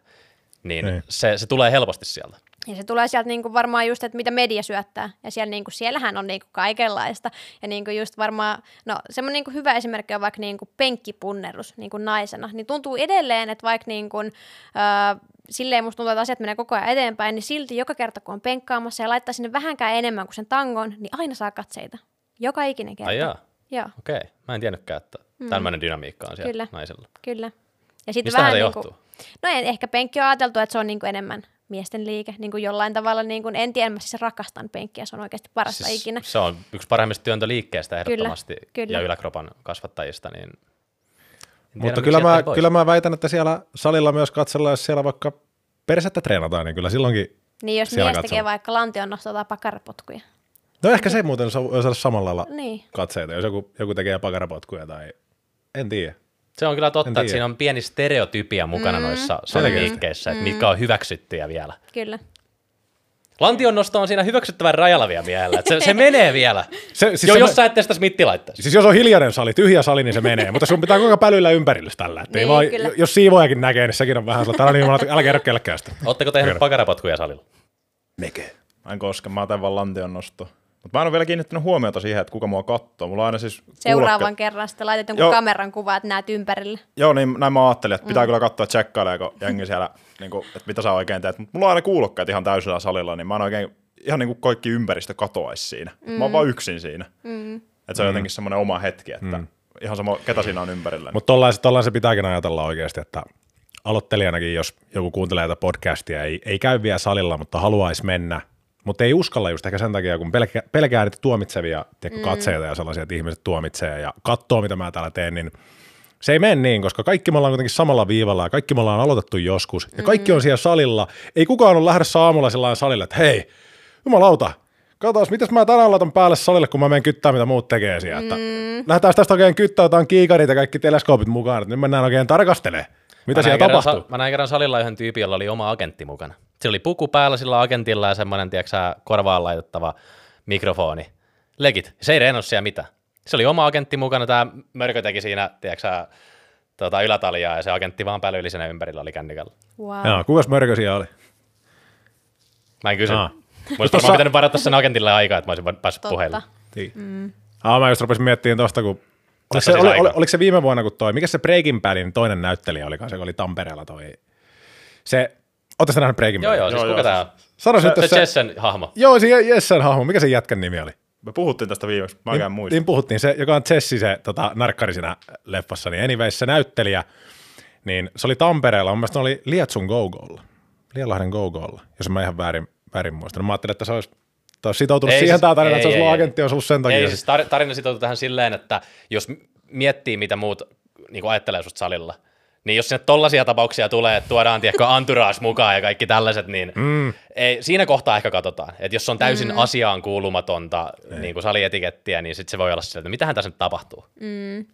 niin Niin. se, se tulee helposti sieltä. Ja se tulee sieltä niinku varmaan just, että mitä media syöttää. Ja siellä niinku, siellähän on niinku kaikenlaista. Ja niinku just varmaan, no semmoinen niinku hyvä esimerkki on vaikka niinku penkkipunnerus niinku naisena. Niin tuntuu edelleen, että vaikka niinku, öö, silleen musta tuntuu, että asiat menee koko ajan eteenpäin, niin silti joka kerta kun on penkkaamassa ja laittaa sinne vähänkään enemmän kuin sen tangon, niin aina saa katseita. Joka ikinen kerta. Ai jaa, Joo, okei. Mä en tiennytkään, että mm. tämmöinen dynamiikka on siellä Kyllä. naisella. kyllä. Ja sitten Mistähän vähän se niinku, johtuu? No en, ehkä penkki on ajateltu, että se on niinku enemmän miesten liike. Niin kuin jollain tavalla, niin kuin, en tiedä, mä siis rakastan penkkiä, se on oikeasti parasta siis, ikinä. Se on yksi parhaimmista työntöliikkeestä ehdottomasti kyllä. ja yläkropan kasvattajista. Niin en tiedä, Mutta kyllä mä, kyllä mä väitän, että siellä salilla myös katsellaan, jos siellä vaikka persettä treenataan, niin kyllä silloinkin, Niin jos mies tekee katsoo. vaikka lantion nostoa tai pakarapotkuja. No ehkä se muuten sa- voisi olla samalla lailla Niin. katseita, jos joku, joku tekee pakarapotkuja tai en tiedä. Se on kyllä totta, että siinä on pieni stereotypia mukana mm, noissa saliliikkeissä, että mitkä on hyväksyttyjä vielä. Kyllä. Lantion nosto on siinä hyväksyttävän rajalla vielä miehellä, että se, se menee vielä. Se, Siis jo, se, jos sä ette sitä smitti laittaisi. siis jos on hiljainen sali, tyhjä sali, niin se menee, mutta sun pitää koko ajan pälyillä ympärillä tällä. Että ei Niin, vaan, jos siivoajakin näkee, niin sekin on vähän sellainen, älä, niin, älä kerro kellekään sitä. Oletteko tehnyt pakarapotkuja salilla? Meke. Mä en koske, mä otan vaan lantion nosto. Mutta mä en ole vielä kiinnittänyt huomiota siihen, että kuka mua katsoo. Mulla on aina siis Seuraavan kuulokkeet- kerran sitten laitat jonkun Joo. kameran kuva, että näet ympärillä. Joo, niin näin mä ajattelin, että pitää mm. kyllä katsoa, tsekkaileeko jengi siellä, niin kuin, että mitä sä oikein teet. Mutta mulla on aina kuulokkeet ihan täysillä salilla, niin mä en oikein, ihan niin kuin kaikki ympäristö katoaisi siinä. Mm. Mä oon vaan yksin siinä. Mm. Että se on jotenkin semmoinen oma hetki, että mm. ihan sama, ketä siinä on ympärillä. Mutta tollain, tollain se pitääkin ajatella oikeasti, että aloittelijanakin, jos joku kuuntelee tätä podcastia, ei, ei käy vielä salilla, mutta haluaisi mennä, mutta ei uskalla just ehkä sen takia, kun pelkää, pelkää niitä tuomitsevia tiedätkö, katseita ja sellaisia, että ihmiset tuomitsee ja katsoo, mitä mä täällä teen, niin se ei mene niin, koska kaikki me ollaan kuitenkin samalla viivalla ja kaikki me ollaan aloitettu joskus ja kaikki on siellä salilla. Ei kukaan ole lähdössä aamulla sellainen salille, että hei, jumalauta, Katsotaan, mitäs mä tänään laitan päälle salille, kun mä menen kyttää, mitä muut tekee siellä. Että Lähdetään tästä oikein kyttää, otetaan kiikarit ja kaikki teleskoopit mukaan, että nyt mennään oikein tarkastelemaan, mitä Mä siellä näin kerran tapahtuu. Sa- mä näin kerran salilla yhden tyypin, jolla oli oma agentti mukana. Sillä oli puku päällä sillä agentilla ja semmoinen, tiedätkö korvaan laitettava mikrofoni. Legit. Se ei reenannut siellä mitään. Se oli oma agentti mukana, tämä mörkö teki siinä, tiedätkö tota, ylätaljaa ja se agentti vaan pälyyli siinä ympärillä oli kännikällä. Wow. Joo, kukas mörkö siellä oli? Mä en kysy. Aa. Mä olisin varmaan pitänyt varata sen agentille aikaa, että mä olisin päässyt Totta. puheille. Mm. Ah, mä just rupesin miettimään tosta, kun... Oliko se, siis oli, oli, oliko se viime vuonna, kun toi, mikä se Breaking Badin toinen näyttelijä oli, se oli Tampereella toi, se, ootte sä nähnyt Breaking Joo, Badin? joo, siis Joo, kuka joo, tää on? Sano nyt, Se se, Jessen hahmo. joo, se Jessen hahmo, mikä se jätkän nimi oli? Me puhuttiin tästä viimeksi, mä en niin, muista. niin puhuttiin, se, joka on Jesse se tota, narkkari siinä leffassa, niin anyways se näyttelijä, niin se oli Tampereella, mun mielestä se oli Lietsun Gogolla, Lielahden Gogolla, jos mä ihan väärin, väärin muistan. Mä ajattelin, että se olisi, että olisi sitoutunut Ei siihen siis- tämä tarina, ei, että se olisi ei, ollut ei. sen takia. Ei, siis tar- tarina sitoutuu tähän silleen, että jos miettii, mitä muut niin ajattelee susta salilla, niin jos sinne tollaisia tapauksia tulee, että tuodaan tiedätkö, entourage mukaan ja kaikki tällaiset, niin mm. ei, siinä kohtaa ehkä katsotaan. Että jos on täysin mm. asiaan kuulumatonta niin kuin salietikettiä, niin sitten se voi olla sillä, että mitähän tässä nyt tapahtuu. Niin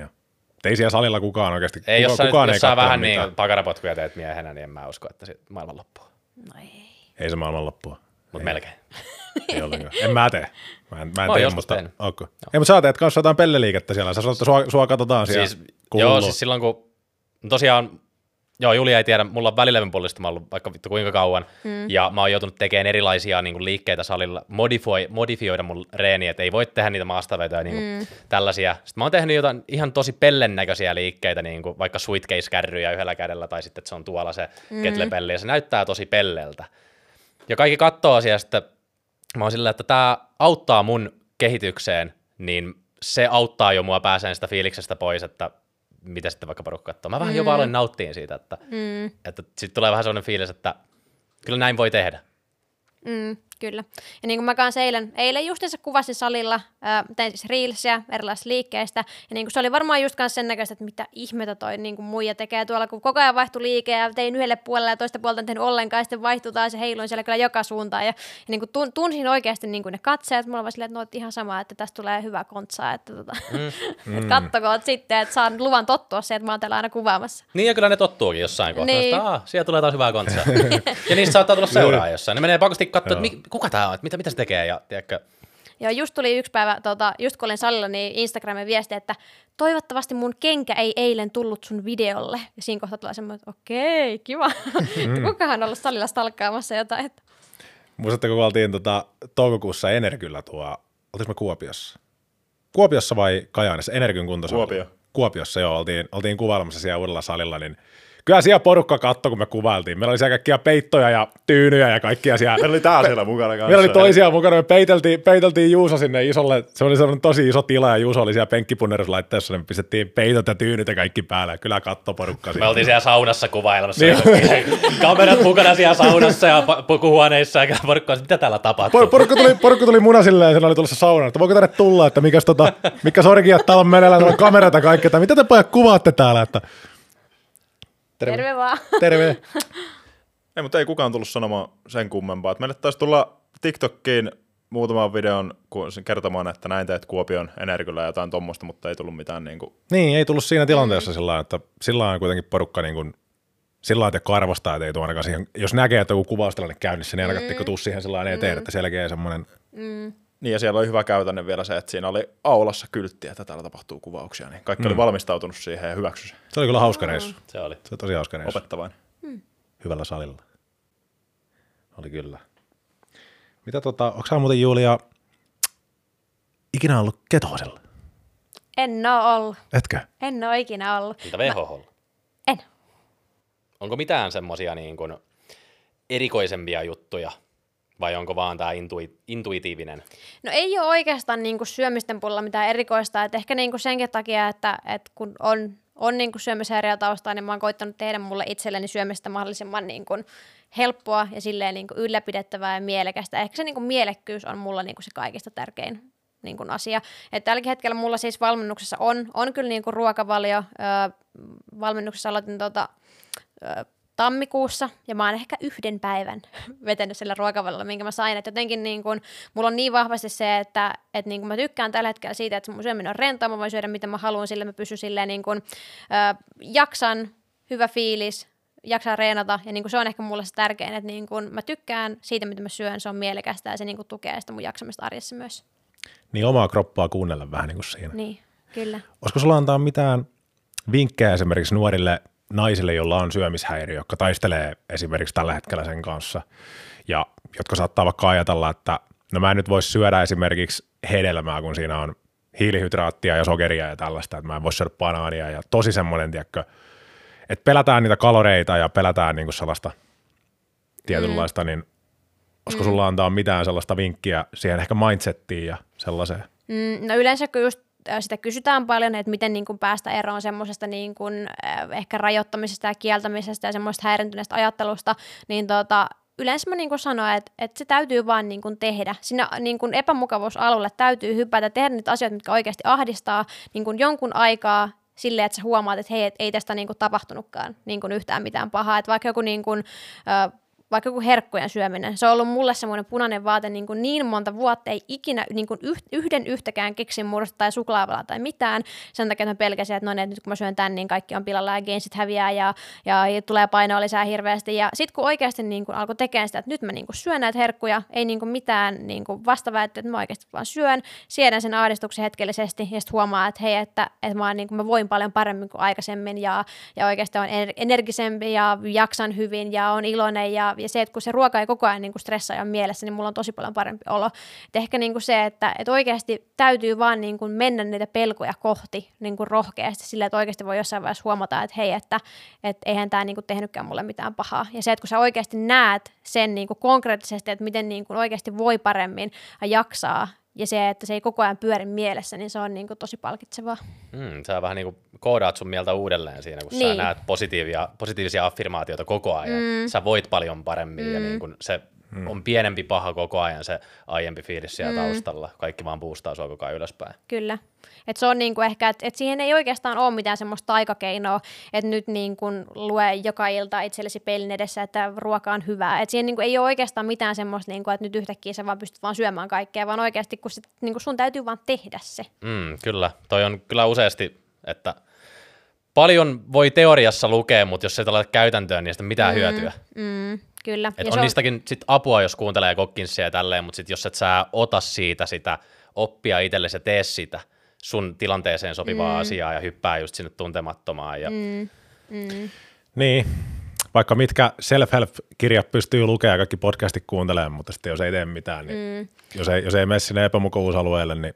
jo. Mutta Ei siellä salilla kukaan oikeasti, Ei, kuka, jos sä, kukaan nyt, ei jos sä katsonut vähän mitään. niin pakarapotkuja teet miehenä, niin en mä usko, että sit maailman loppuu. No ei. Ei se maailman loppua. Mutta melkein. Ei ollenkaan. En mä tee. Mä en, mä en oon tee, mutta... tehnyt. Okay. Ei, mutta sä teet kanssa jotain pelleliikettä siellä. Sä sanoit, että sua, sua katsotaan siellä. Siis, kuuluu. joo, siis silloin kun no tosiaan, joo, Julia ei tiedä, mulla on välilevyn puolesta mä ollut vaikka vittu kuinka kauan, mm. ja mä oon joutunut tekemään erilaisia niin kuin, liikkeitä salilla, modifoi, modifioida mun reeniä, että ei voi tehdä niitä maastavetoja, niin kuin, mm. tällaisia. Sitten mä oon tehnyt jotain ihan tosi pellen näköisiä liikkeitä, niin kuin vaikka suitcase-kärryjä yhdellä kädellä, tai sitten että se on tuolla se mm. kettlebelli, ja se näyttää tosi pelleltä. Ja kaikki katsoo asiaa sitten, mä oon sillä, että tämä auttaa mun kehitykseen, niin se auttaa jo mua pääseen sitä fiiliksestä pois, että mitä sitten vaikka porukka katsoo. Mä vähän jopa aloin nauttiin siitä, että, mm. että sitten tulee vähän sellainen fiilis, että kyllä näin voi tehdä. Mm, kyllä. Ja niin kuin mä kanssa eilen, eilen justiinsa kuvasin salilla, ää, tein siis reelsia erilaisista liikkeistä, ja niin kuin se oli varmaan just kanssa sen näköistä, että mitä ihmettä toi niin kuin muija tekee tuolla, kun koko ajan vaihtui liike, ja tein yhdelle puolelle ja toista puolta en tehnyt ollenkaan, ja sitten vaihtui taas ja heiluin siellä kyllä joka suuntaan, ja, ja niin kuin tun, tunsin oikeasti niin kuin ne katseet, mulla var silleen, että no ihan sama, että tästä tulee hyvä kontsa, että tota, mm. et kattokoot sitten, että saan luvan tottua se, että mä oon täällä aina kuvaamassa. Niin ja kyllä ne tottuukin jossain kohtaa. Niin. Että, siellä tulee taas hyvää kontsaa. ja niistä saattaa tulla seuraa jossain. Ne menee pakosti katsoa, että kuka tämä on, mitä, mitä se tekee. Ja, tiedätkö, Joo, just tuli yksi päivä, tota, just kun olin salilla, niin Instagramin viesti, että toivottavasti mun kenkä ei eilen tullut sun videolle. Ja siinä kohtaa tulee semmoinen, että okei, kiva. Mm. Kukahan on ollut salilla stalkkaamassa jotain. Että... Muistatteko, kun oltiin tota, toukokuussa Energillä tuo, oltiinko me Kuopiossa? Kuopiossa vai Kajaanissa? Energin kuntosalilla. Kuopio. Kuopiossa, joo, oltiin, oltiin kuvailemassa siellä uudella salilla, niin kyllä siellä porukka katsoi, kun me kuvailtiin. Meillä oli siellä kaikkia peittoja ja tyynyjä ja kaikkia siellä. Meillä oli tää siellä mukana kanssa. Meillä oli toisia mukana, me peiteltiin, peiteltiin Juuso sinne isolle, se oli sellainen tosi iso tila ja Juuso oli siellä penkkipunneruslaitteessa, niin me pistettiin peitot ja tyynyt ja kaikki päälle, kyllä katto porukka me oltiin siellä saunassa kuvailemassa. Niin. Kamerat mukana siellä saunassa ja pukuhuoneissa ja porukka, mitä täällä tapahtuu. Por- porukka, tuli, porukka tuli muna silleen, ja sen oli tulossa saunaan, että voiko tänne tulla, että mikäs tota, mikä sorgiat täällä on meneillään, täällä on kamerat ja kaikki, että mitä te pojat kuvaatte täällä, että Terve, Terve vaan. terve. Ei, mutta ei kukaan tullut sanomaan sen kummempaa. Että meille taisi tulla TikTokkiin muutaman videon kertomaan, että näin teet Kuopion Energillä ja jotain tuommoista, mutta ei tullut mitään niin kuin, Niin, ei tullut siinä tilanteessa sillä että sillä lailla kuitenkin porukka niin kuin, sillä lailla, että arvostaa, että ei tuo ainakaan siihen, jos näkee, että joku kuvaustilanne käynnissä, niin ainakaan mm. tuu siihen sillä lailla eteen, että selkeä semmoinen, Niin ja siellä oli hyvä käytänne vielä se, että siinä oli aulassa kyltti, että täällä tapahtuu kuvauksia, niin kaikki mm. oli valmistautunut siihen ja hyväksy se. se oli kyllä hauska reissu. Se oli. Se oli tosi hauska reissu. Opettavainen. Hyvällä salilla. Oli kyllä. Mitä tota, onko sä muuten Julia ikinä ollut ketosella? En oo ollut. Etkö? En oo ikinä ollut. Mitä VHHlla? En. Onko mitään semmosia niin kuin erikoisempia juttuja vai onko vaan tämä intui, intuitiivinen? No ei ole oikeastaan niin kuin syömisten puolella mitään erikoista, että ehkä niin kuin senkin takia, että, että kun on, on niin kuin syömishäiriö taustaa, niin mä oon koittanut tehdä mulle itselleni syömistä mahdollisimman niin kuin helppoa ja silleen niin kuin ylläpidettävää ja mielekästä. Ehkä se niin kuin mielekkyys on mulla niin kuin se kaikista tärkein niin kuin asia. Et tälläkin hetkellä mulla siis valmennuksessa on, on kyllä niin kuin ruokavalio. Öö, valmennuksessa aloitin tota, öö, tammikuussa, ja mä oon ehkä yhden päivän vetänyt sillä ruokavalilla, minkä mä sain, että jotenkin niin kun, mulla on niin vahvasti se, että, että niin kun mä tykkään tällä hetkellä siitä, että mun syöminen on rentoa, mä voin syödä mitä mä haluan, sillä mä pysyn silleen niin kun, ö, jaksan, hyvä fiilis, jaksaa reenata, ja niin se on ehkä mulle se tärkein, että niin kun mä tykkään siitä, mitä mä syön, se on mielekästä, ja se niin tukee sitä mun jaksamista arjessa myös. Niin omaa kroppaa kuunnella vähän niin kuin siinä. Niin, kyllä. Olisiko sulla antaa mitään vinkkejä esimerkiksi nuorille naisille, joilla on syömishäiriö, jotka taistelee esimerkiksi tällä hetkellä sen kanssa, ja jotka saattaa vaikka ajatella, että no mä en nyt voisi syödä esimerkiksi hedelmää, kun siinä on hiilihydraattia ja sokeria ja tällaista, että mä en voi syödä banaania ja tosi semmoinen, tiedätkö, että pelätään niitä kaloreita ja pelätään niinku sellaista tietynlaista, mm. niin olisiko mm. sulla antaa mitään sellaista vinkkiä siihen ehkä mindsettiin ja sellaiseen? Mm, no yleensä kun just sitä kysytään paljon, että miten niin kuin päästä eroon semmoisesta niin kuin, ehkä rajoittamisesta ja kieltämisestä ja semmoista häirintyneestä ajattelusta, niin tota, yleensä mä niin kuin sanon, että, että se täytyy vaan niin kuin tehdä. Siinä niin kuin epämukavuusalueelle täytyy hypätä, tehdä niitä asioita, mitkä oikeasti ahdistaa niin kuin jonkun aikaa silleen, että sä huomaat, että hei, et ei tästä niin kuin tapahtunutkaan niin kuin yhtään mitään pahaa. Että vaikka joku niin kuin, vaikka joku herkkujen syöminen, se on ollut mulle semmoinen punainen vaate niin, kuin niin monta vuotta, ei ikinä niin kuin yhden yhtäkään keksin murrosta tai suklaavalaa tai mitään. Sen takia, että mä pelkäsin, että no niin, että nyt kun mä syön tän, niin kaikki on pilalla ja gainsit häviää ja, ja, ja tulee painoa lisää hirveästi. Ja sitten kun oikeasti niin kuin alkoi tekemään sitä, että nyt mä niin kuin syön näitä herkkuja, ei niin kuin mitään niin kuin vastaväitteitä, että mä oikeasti vaan syön, siedän sen ahdistuksen hetkellisesti ja sitten huomaa, että hei, että, että mä, niin kuin, mä voin paljon paremmin kuin aikaisemmin ja, ja oikeasti on energisempi ja jaksan hyvin ja on iloinen ja, ja se, että kun se ruoka ei koko ajan niin kuin stressaa ja mielessä, niin mulla on tosi paljon parempi olo. Et ehkä niin kuin se, että, että oikeasti täytyy vaan niin kuin mennä niitä pelkoja kohti niin kuin rohkeasti sillä, että oikeasti voi jossain vaiheessa huomata, että hei, että, että eihän tämä niin kuin tehnytkään mulle mitään pahaa. Ja se, että kun sä oikeasti näet sen niin kuin konkreettisesti, että miten niin kuin oikeasti voi paremmin ja jaksaa ja se, että se ei koko ajan pyöri mielessä, niin se on niin kuin tosi palkitsevaa. Mm, sä vähän niin kuin koodaat sun mieltä uudelleen siinä, kun niin. sä näet positiivia, positiivisia affirmaatioita koko ajan. Mm. Sä voit paljon paremmin mm. ja niin kuin se mm. on pienempi paha koko ajan se aiempi fiilis siellä mm. taustalla. Kaikki vaan boostaa sua koko ajan ylöspäin. Kyllä. Et se on niinku ehkä, että et siihen ei oikeastaan ole mitään semmoista taikakeinoa, että nyt niinku lue joka ilta itsellesi peilin edessä, että ruoka on hyvää. Et siihen niinku ei ole oikeastaan mitään semmoista, niinku, että nyt yhtäkkiä sä vaan pystyt vaan syömään kaikkea, vaan oikeasti kun sit, niinku sun täytyy vaan tehdä se. Mm, kyllä, toi on kyllä useasti, että paljon voi teoriassa lukea, mutta jos se ei laita käytäntöön, niin sitä mitään mm, hyötyä. Mm, kyllä. Et on, on niistäkin sit apua, jos kuuntelee kokkinsia ja tälleen, mutta sit jos et sä ota siitä sitä oppia itsellesi ja tee sitä, sun tilanteeseen sopivaa mm. asiaa ja hyppää just sinne tuntemattomaan. Ja... Mm. Mm. Niin, vaikka mitkä self-help-kirjat pystyy lukemaan ja kaikki podcastit kuuntelemaan, mutta sitten jos ei tee mitään, niin mm. jos, ei, jos ei mene sinne epämukavuusalueelle, niin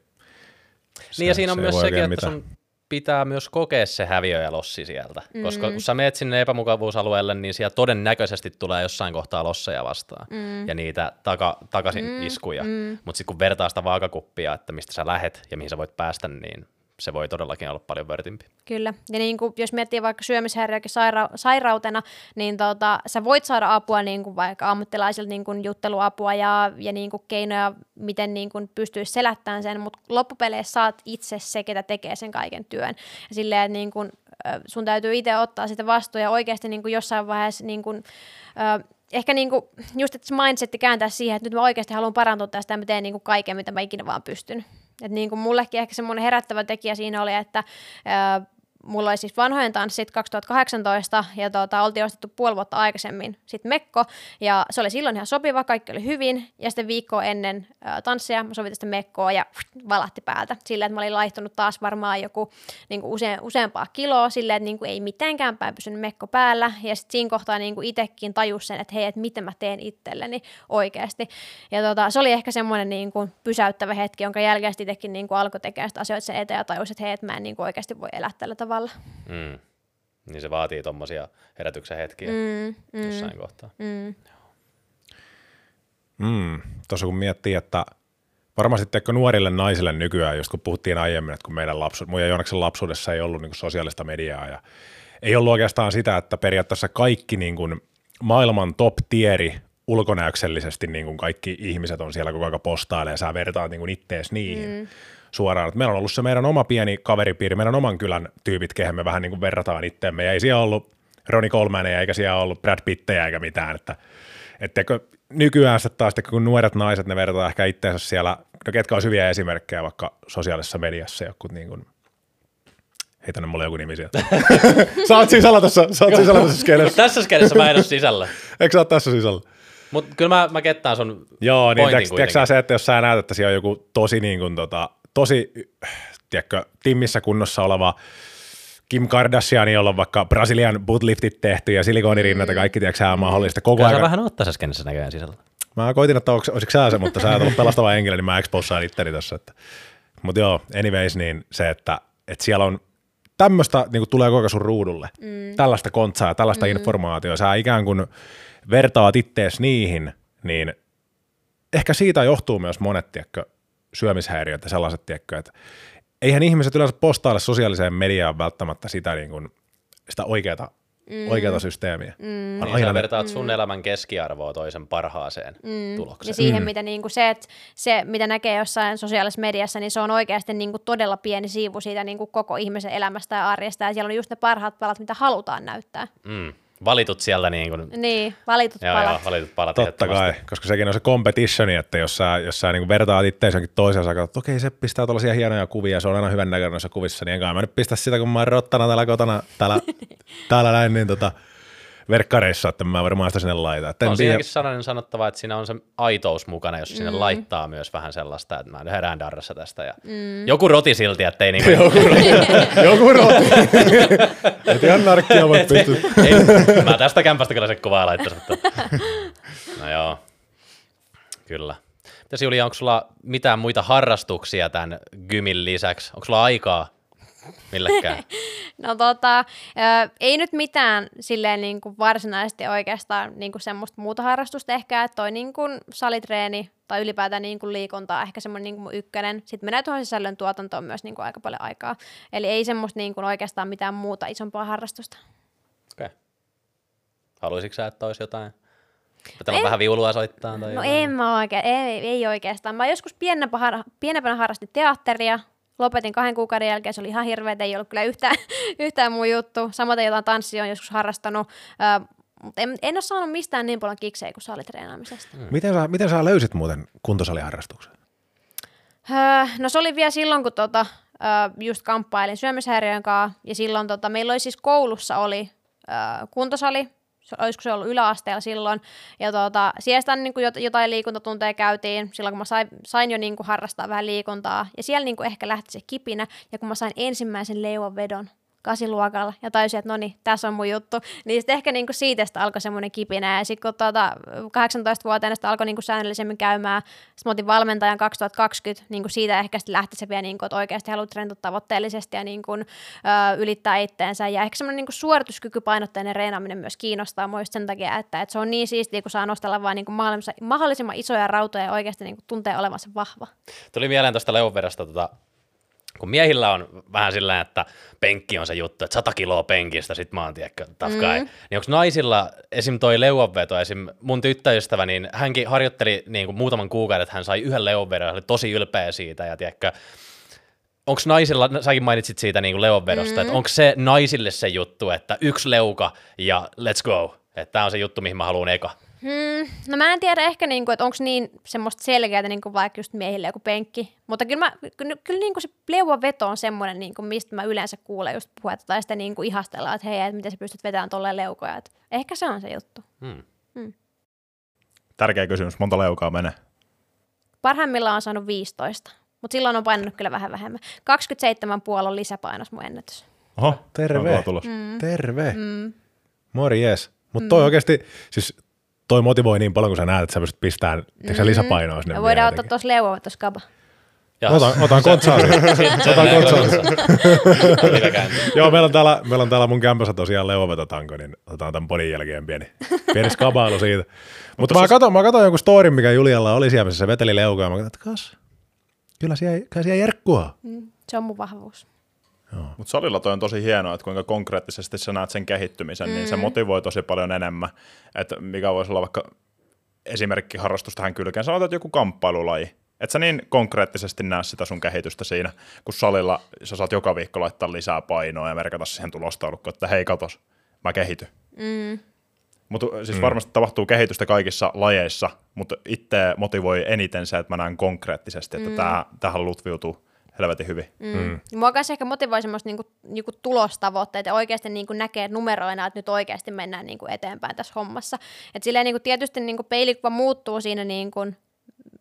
se, Niin ja siinä on se myös sekin, että mitään. sun pitää myös kokea se häviö ja lossi sieltä, mm. koska kun sä meet sinne epämukavuusalueelle, niin siellä todennäköisesti tulee jossain kohtaa losseja vastaan mm. ja niitä taka, takaisin mm. iskuja, mm. mutta sitten kun vertaa sitä vaakakuppia, että mistä sä lähet ja mihin sä voit päästä, niin se voi todellakin olla paljon vörtimpi. Kyllä, ja niin kuin, jos miettii vaikka syömishäiriökin saira- sairautena, niin tota, sä voit saada apua niin kuin vaikka ammattilaisilta niin kuin jutteluapua ja, ja niin kuin keinoja, miten niin kuin pystyisi selättämään sen, mutta loppupeleissä saat itse se, ketä tekee sen kaiken työn. Ja silleen, että niin kuin, sun täytyy itse ottaa sitä vastuun ja oikeasti niin kuin jossain vaiheessa niin kuin, ehkä niin kuin, just että se mindsetti kääntää siihen, että nyt mä oikeasti haluan parantua tästä ja mä teen niin kuin kaiken, mitä mä ikinä vaan pystyn. Et niin kuin mullekin ehkä semmoinen herättävä tekijä siinä oli, että mulla oli siis vanhojen tanssit 2018 ja tota, oltiin ostettu puoli vuotta aikaisemmin sitten Mekko. Ja se oli silloin ihan sopiva, kaikki oli hyvin. Ja sitten viikkoa ennen ä, tanssia mä sovitin sitä Mekkoa ja pff, valahti päältä. Silleen, että mä olin laihtunut taas varmaan joku niin kuin use, useampaa kiloa silleen, että niin kuin ei mitenkään päin pysynyt Mekko päällä. Ja sitten siinä kohtaa niin kuin itsekin tajus sen, että hei, että miten mä teen itselleni oikeasti ja tota, se oli ehkä semmoinen niin kuin pysäyttävä hetki, jonka jälkeen itsekin niin kuin alkoi tekemään asioita sen eteen ja tajus, että hei, että mä en niin kuin oikeasti voi elää tällä tavalla tavalla. Mm. Niin se vaatii tuommoisia herätyksen hetkiä mm, mm, jossain kohtaa. Mm. Mm, tuossa kun miettii, että varmasti teikö nuorille naisille nykyään, just kun puhuttiin aiemmin, että kun meidän lapsu, mun ja Joonaksen lapsuudessa ei ollut niin kuin sosiaalista mediaa ja ei ollut oikeastaan sitä, että periaatteessa kaikki niin kuin maailman top-tieri ulkonäöksellisesti niin kuin kaikki ihmiset on siellä koko ajan postailee ja sä vertaat niin kuin ittees niihin mm. Suoraan. Että meillä on ollut se meidän oma pieni kaveripiiri, meidän oman kylän tyypit, kehen me vähän niin kuin verrataan itteemme. Ja ei siellä ollut Ronnie Coleman eikä siellä ollut Brad Pittejä eikä mitään. Että, ettekö nykyään sitten taas, kun nuoret naiset, ne vertaa ehkä itteensä siellä, no ketkä olisi hyviä esimerkkejä vaikka sosiaalisessa mediassa, joku niin kuin, heitä mulle joku nimi sieltä. sä oot sisällä tässä, sä oot sisällä tässä skenessä. Tässä skenessä mä en ole sisällä. Eikö sä oot tässä sisällä? Mutta kyllä mä, mä kettaan sun Joo, niin tiedätkö, sä se, että jos sä näet, että siellä on joku tosi, niin kuin, tota, tosi tiedätkö, timmissä kunnossa oleva Kim Kardashian, jolla on vaikka Brasilian bootliftit tehty ja silikonirinnat ja kaikki, tiedätkö sä, mahdollista koko Kyllä ajan. vähän oot tässä skenessä näköjään sisällä. Mä koitin, että olisiko sä se, mutta sä et ollut pelastava henkilö, niin mä exposaan itteni tässä. Että. Mutta joo, anyways, niin se, että, että siellä on tämmöistä niin kuin tulee koko sun ruudulle. Mm. Tällaista kontsaa, tällaista mm. informaatiota. Sä ikään kuin vertaat ittees niihin, niin ehkä siitä johtuu myös monet, tiedätkö, syömishäiriöt ja sellaiset, tiedätkö, että eihän ihmiset yleensä postaile sosiaaliseen mediaan välttämättä sitä, niin kuin, sitä oikeata, mm. oikeata systeemiä. Mm. Niin sä vertaat sun elämän keskiarvoa toisen parhaaseen Ja tulokseen. siihen, mm. mitä niinku se, että se, mitä näkee jossain sosiaalisessa mediassa, niin se on oikeasti niinku todella pieni siivu siitä niinku koko ihmisen elämästä ja arjesta. Ja siellä on just ne parhaat palat, mitä halutaan näyttää. Mm. Valitut sieltä niin kuin, Niin, valitut joo, palat. joo, valitut palat. Totta kai, koska sekin on se competitioni, että jos sä, jos sä niin vertaat itseäsi jonkin toiseen, sä katsot, että okei, se pistää tuollaisia hienoja kuvia, se on aina hyvän näköinen noissa kuvissa, niin enkä mä nyt pistä sitä, kun mä oon rottana täällä kotona, täällä, täällä näin, niin tota, verkkareissa, että mä varmaan sitä sinne laitan. Että On tiedä- siinäkin sananen sanottava, että siinä on se aitous mukana, jos sinne laittaa myös vähän sellaista, että mä nyt herään darrassa tästä. Ja mm. Joku roti silti, ettei niinku, Joku roti. Et ihan narkkia voi pystyä. ei, mä tästä kämpästä kyllä se kuvaa laittaisin. Mutta... No joo, kyllä. Mitäs Julia, onko sulla mitään muita harrastuksia tämän gymin lisäksi? Onko sulla aikaa millekään? No tota, ö, ei nyt mitään silleen niin kuin varsinaisesti oikeastaan niin kuin semmoista muuta harrastusta ehkä, että toi niin kuin salitreeni tai ylipäätään niin kuin liikunta on ehkä semmoinen niin kuin mun ykkönen. Sitten menee tuohon sisällön tuotantoon myös niin kuin aika paljon aikaa. Eli ei semmoista niin kuin oikeastaan mitään muuta isompaa harrastusta. Okei. Okay. Haluaisitko sä, että olisi jotain? On vähän viulua soittaa tai No jotain? en mä oikein, ei, ei oikeastaan. Mä joskus pienempänä, har, pienempänä harrastin teatteria, lopetin kahden kuukauden jälkeen, se oli ihan hirveetä, ei ollut kyllä yhtään, yhtään mun juttu. Samaten jotain tanssia on joskus harrastanut, ö, mutta en, en ole saanut mistään niin paljon kiksejä kuin salitreenaamisesta. Mm. Miten sä, miten sä löysit muuten kuntosaliharrastuksen? Öö, no se oli vielä silloin, kun tota, öö, just kamppailin syömishäiriön kanssa, ja silloin tota, meillä oli siis koulussa oli öö, kuntosali, olisiko se ollut yläasteella silloin, ja tota, sieltä niin kuin jotain liikuntatunteja käytiin, silloin kun mä sain, sain jo niin kuin harrastaa vähän liikuntaa, ja siellä niin kuin ehkä lähti se kipinä, ja kun mä sain ensimmäisen leuan vedon kasiluokalla ja tajusin, että no niin, tässä on mun juttu. Niin sitten ehkä niinku siitä sitten alkoi semmoinen kipinä. Ja sitten kun tuota, 18-vuotiaana sitten alkoi niinku säännöllisemmin käymään, sitten otin valmentajan 2020, niinku siitä ehkä sitten lähti se vielä, niinku, että oikeasti haluat treenata tavoitteellisesti ja niinku, ö, ylittää itteensä. Ja ehkä semmoinen niinku suorituskykypainotteinen reenaaminen myös kiinnostaa just sen takia, että, että se on niin siistiä, kun saa nostella vaan niinku mahdollisimman, isoja rautoja ja oikeasti niinku tuntee olevansa vahva. Tuli mieleen tuosta leuvonvedosta, tota, kun miehillä on vähän sillä että penkki on se juttu, että 100 kiloa penkistä, sit mä oon tiedäkö, tough guy. Mm. Niin onko naisilla, esim. toi leuanveto, esim. mun tyttöystävä, niin hänkin harjoitteli niin kuin muutaman kuukauden, että hän sai yhden leuanvedon, hän oli tosi ylpeä siitä, ja tiedätkö, onko naisilla, säkin mainitsit siitä niin kuin leuanvedosta, mm. että onko se naisille se juttu, että yksi leuka ja let's go, että tämä on se juttu, mihin mä haluan eka. Hmm, no mä en tiedä ehkä, niinku, että onko niin semmoista selkeää, niinku vaikka just miehille joku penkki. Mutta kyllä, mä, kyllä, kyllä niinku se leuaveto on semmoinen, niinku, mistä mä yleensä kuulen just puhetta tai sitten niinku ihastellaan, että hei, että miten sä pystyt vetämään tolleen leukoja. Et ehkä se on se juttu. Hmm. Tärkeä kysymys, monta leukaa menee? Parhaimmillaan on saanut 15, mutta silloin on painanut kyllä vähän vähemmän. 27,5 on lisäpainos mun ennätys. Oho, Terve. tulos. Mm. Terve. Mm. Morjes. Mutta toi oikeasti, siis toi motivoi niin paljon, kun sä näet, että sä pystyt pistämään mm. lisäpainoa sinne. Me vielä voidaan ottaa tuossa leuavetossa kaba. Ja Otan, otan kontsaa siitä. se Otan menee kontsaa. kyllä live käyntiin. Joo, meillä on, täällä, meillä on täällä mun kämpässä tosiaan leuvovetotanko, niin otetaan tämän podin jälkeen pieni, pieni skabailu siitä. Mutta mä katson, mä katson jonkun storin, mikä Julialla oli siellä, missä se veteli leukaa, ja mä katson, että kas, kyllä siellä, kyllä siellä jerkkua. Se on mun vahvuus. Mutta salilla toi on tosi hienoa, että kuinka konkreettisesti sä näet sen kehittymisen, mm. niin se motivoi tosi paljon enemmän. Että mikä voisi olla vaikka esimerkki harrastus tähän kylkeen. Sanotaan, että joku kamppailulaji. Että sä niin konkreettisesti näe sitä sun kehitystä siinä, kun salilla sä saat joka viikko laittaa lisää painoa ja merkata siihen tulostaulukkoon, että hei katos, mä kehityn. Mm. Mutta siis mm. varmasti tapahtuu kehitystä kaikissa lajeissa, mutta itse motivoi eniten se, että mä näen konkreettisesti, että mm. tää, tähän lutviutuu helvetin hyvin. Mm. Mm. Mua kanssa ehkä motivoi semmoista niinku, niinku tulostavoitteita ja oikeasti niinku näkee numeroina, että nyt oikeasti mennään niinku eteenpäin tässä hommassa. Et silleen niinku tietysti niinku peilikuva muuttuu siinä niinku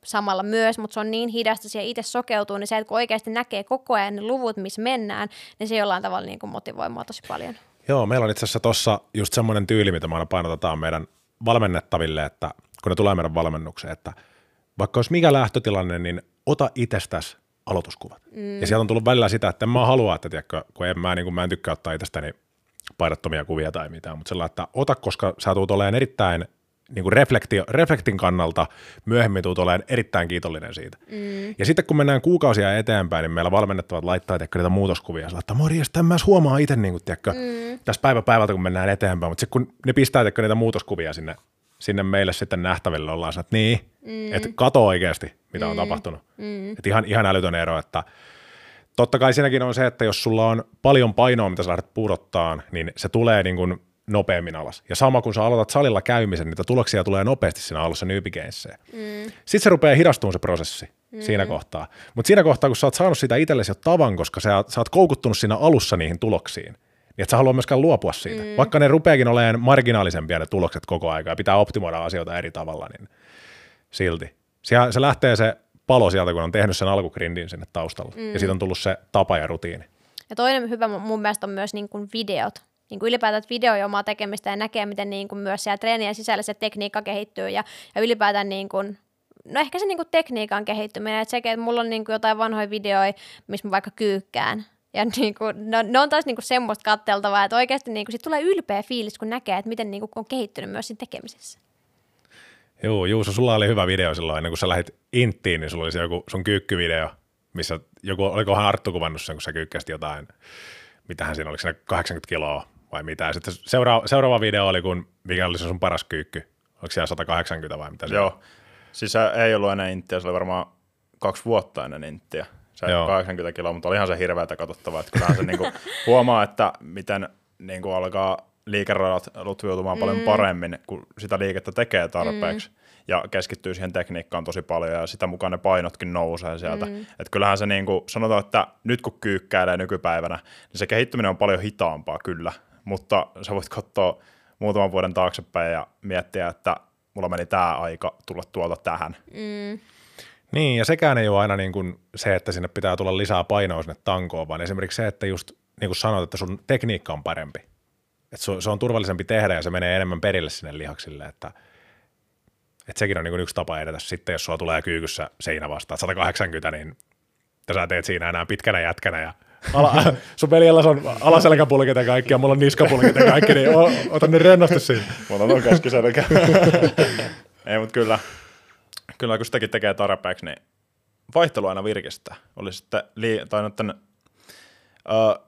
samalla myös, mutta se on niin hidasta siihen itse sokeutuu, niin se, että kun oikeasti näkee koko ajan ne luvut, missä mennään, niin se jollain tavalla niinku motivoi mua tosi paljon. Joo, meillä on itse asiassa tuossa just semmoinen tyyli, mitä me aina painotetaan meidän valmennettaville, että kun ne tulee meidän valmennukseen, että vaikka olisi mikä lähtötilanne, niin ota itsestäsi aloituskuvat. Mm. Ja sieltä on tullut välillä sitä, että en mä halua, että tiedätkö, kun en mä, niin kuin, mä en tykkää ottaa itsestäni paidattomia kuvia tai mitään, mutta sellainen, että ota, koska sä tulet olemaan erittäin niin kuin reflektio, reflektin kannalta myöhemmin tulet olemaan erittäin kiitollinen siitä. Mm. Ja sitten kun mennään kuukausia eteenpäin, niin meillä valmennettavat laittaa tiedätkö, niitä muutoskuvia, sillä että morjesta, en mä huomaa itse niin kuin, tiedätkö, mm. tässä päivä päivältä, kun mennään eteenpäin, mutta sitten kun ne pistää tiedätkö, niitä muutoskuvia sinne, sinne meille sitten nähtäville, ollaan että niin, mm. että kato oikeasti, mitä mm. on tapahtunut. Mm. Että ihan, ihan älytön ero, että totta kai siinäkin on se, että jos sulla on paljon painoa, mitä sä lähdet pudottaan, niin se tulee niin kuin nopeammin alas. Ja sama kun sä aloitat salilla käymisen, niitä tuloksia tulee nopeasti siinä alussa nyypikeissä. Mm. Sitten se rupeaa hidastumaan se prosessi mm. siinä kohtaa. Mutta siinä kohtaa, kun sä oot saanut sitä itsellesi jo tavan, koska sä, sä oot koukuttunut siinä alussa niihin tuloksiin, niin et sä halua myöskään luopua siitä. Mm. Vaikka ne rupeakin olemaan marginaalisempia ne tulokset koko aika ja pitää optimoida asioita eri tavalla, niin silti. Se, se lähtee se palo sieltä, kun on tehnyt sen alkugrindin sinne taustalla. Mm. Ja siitä on tullut se tapa ja rutiini. Ja toinen hyvä mun mielestä on myös niin kuin videot. Niin kuin ylipäätään että video omaa tekemistä ja näkee, miten niin kuin myös siellä treenien sisällä se tekniikka kehittyy ja, ja ylipäätään niin kuin, no ehkä se niin kuin tekniikan kehittyminen, että sekin, että mulla on niin kuin jotain vanhoja videoja, missä mä vaikka kyykkään, ja niin kuin, no, ne on taas niin kuin semmoista katteltavaa, että oikeasti niin kuin, sit tulee ylpeä fiilis, kun näkee, että miten niin kuin, on kehittynyt myös siinä tekemisessä. Joo, Juuso, sulla oli hyvä video silloin, ennen kuin sä lähdit Inttiin, niin sulla oli se joku sun kyykkyvideo, missä joku, olikohan Arttu kuvannut sen, kun sä kyykkäsit jotain, mitähän siinä, oliko siinä 80 kiloa vai mitä. Sitten seuraava, seuraava video oli, kun mikä oli se sun paras kyykky, oliko siellä 180 vai mitä se Joo, siis se ei ollut ennen Inttiä, se oli varmaan kaksi vuotta ennen Inttiä. Se Joo. 80 kiloa, mutta olihan se hirveätä katsottavaa, että kyllähän se niinku huomaa, että miten niinku alkaa liikeradat lutviutumaan mm. paljon paremmin, kun sitä liikettä tekee tarpeeksi. Mm. Ja keskittyy siihen tekniikkaan tosi paljon ja sitä mukaan ne painotkin nousee sieltä. Mm. Et kyllähän se niinku, sanotaan, että nyt kun kyykkäilee nykypäivänä, niin se kehittyminen on paljon hitaampaa kyllä. Mutta sä voit katsoa muutaman vuoden taaksepäin ja miettiä, että mulla meni tämä aika tulla tuolta tähän. Mm. Niin, ja sekään ei ole aina niin kuin se, että sinne pitää tulla lisää painoa sinne tankoon, vaan esimerkiksi se, että just niin kuin sanoit, että sun tekniikka on parempi. Että se on turvallisempi tehdä ja se menee enemmän perille sinne lihaksille, että, että sekin on niin yksi tapa edetä. Sitten jos sulla tulee kyykyssä seinä vastaan 180, niin sä teet siinä enää pitkänä jätkänä ja ala, sun veljellä on alaselkäpulkit ja kaikki ja mulla on niskapulkit ja kaikki, niin o, ota ne rennosti siinä. Mulla on keskiselkä. Ei, mutta kyllä, kyllä kun sitäkin tekee tarpeeksi, niin vaihtelu aina virkistää. Oli sitten lii- tai noiden, ö,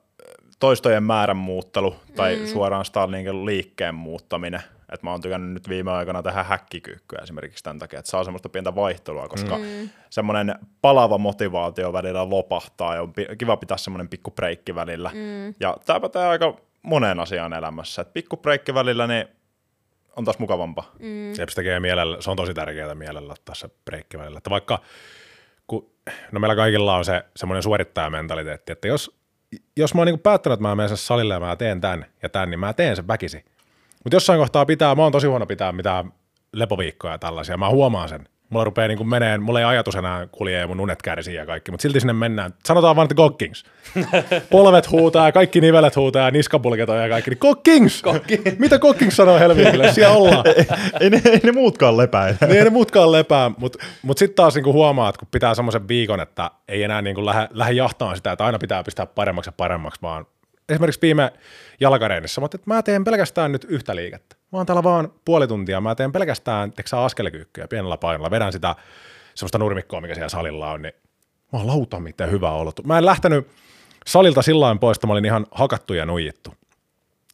toistojen määrän muuttelu tai mm. suoraan Starlinkin liikkeen muuttaminen. Et mä oon tykännyt nyt viime aikoina tähän häkkikyykkyä esimerkiksi tämän takia, että saa semmoista pientä vaihtelua, koska mm. semmoinen palava motivaatio välillä lopahtaa ja on kiva pitää semmoinen pikku breikki välillä. Mm. Ja tämä pätee aika moneen asiaan elämässä. Et pikku breikki välillä, niin on taas mukavampaa. Mm. Se tekee mielellä, se on tosi tärkeää mielellä ottaa se breikki välillä. Että vaikka, kun, no meillä kaikilla on se semmoinen suorittajamentaliteetti, että jos, jos mä oon niin päättänyt, että mä menen salille ja mä teen tämän ja tämän, niin mä teen sen väkisi. Mutta jossain kohtaa pitää, mä oon tosi huono pitää mitään lepoviikkoja ja tällaisia, mä huomaan sen. mulla rupeaa niin meneen, mulla ei ajatus enää kulje ja mun unet kärsii ja kaikki, mutta silti sinne mennään. Sanotaan vaan, että Gokkings. Polvet huutaa ja kaikki nivelet huutaa ja niskapulketaan ja kaikki. Niin Gokkings! Mitä Gokkings sanoo helvetille? Siellä ollaan. ei, ne, ei ne muutkaan lepäile. niin ei ne muutkaan lepää, mutta mut sitten taas niinku huomaa, että kun pitää semmoisen viikon, että ei enää niinku lähde, lähde jahtaan sitä, että aina pitää pistää paremmaksi ja paremmaksi, vaan esimerkiksi viime jalkareenissa, mutta että mä teen pelkästään nyt yhtä liikettä. Mä oon täällä vaan puoli tuntia, mä teen pelkästään teksä askelkyykkyä pienellä painolla, vedän sitä semmoista nurmikkoa, mikä siellä salilla on, niin mä oon lauta miten hyvä ollut. Mä en lähtenyt salilta sillä pois, että mä olin ihan hakattu ja nuijittu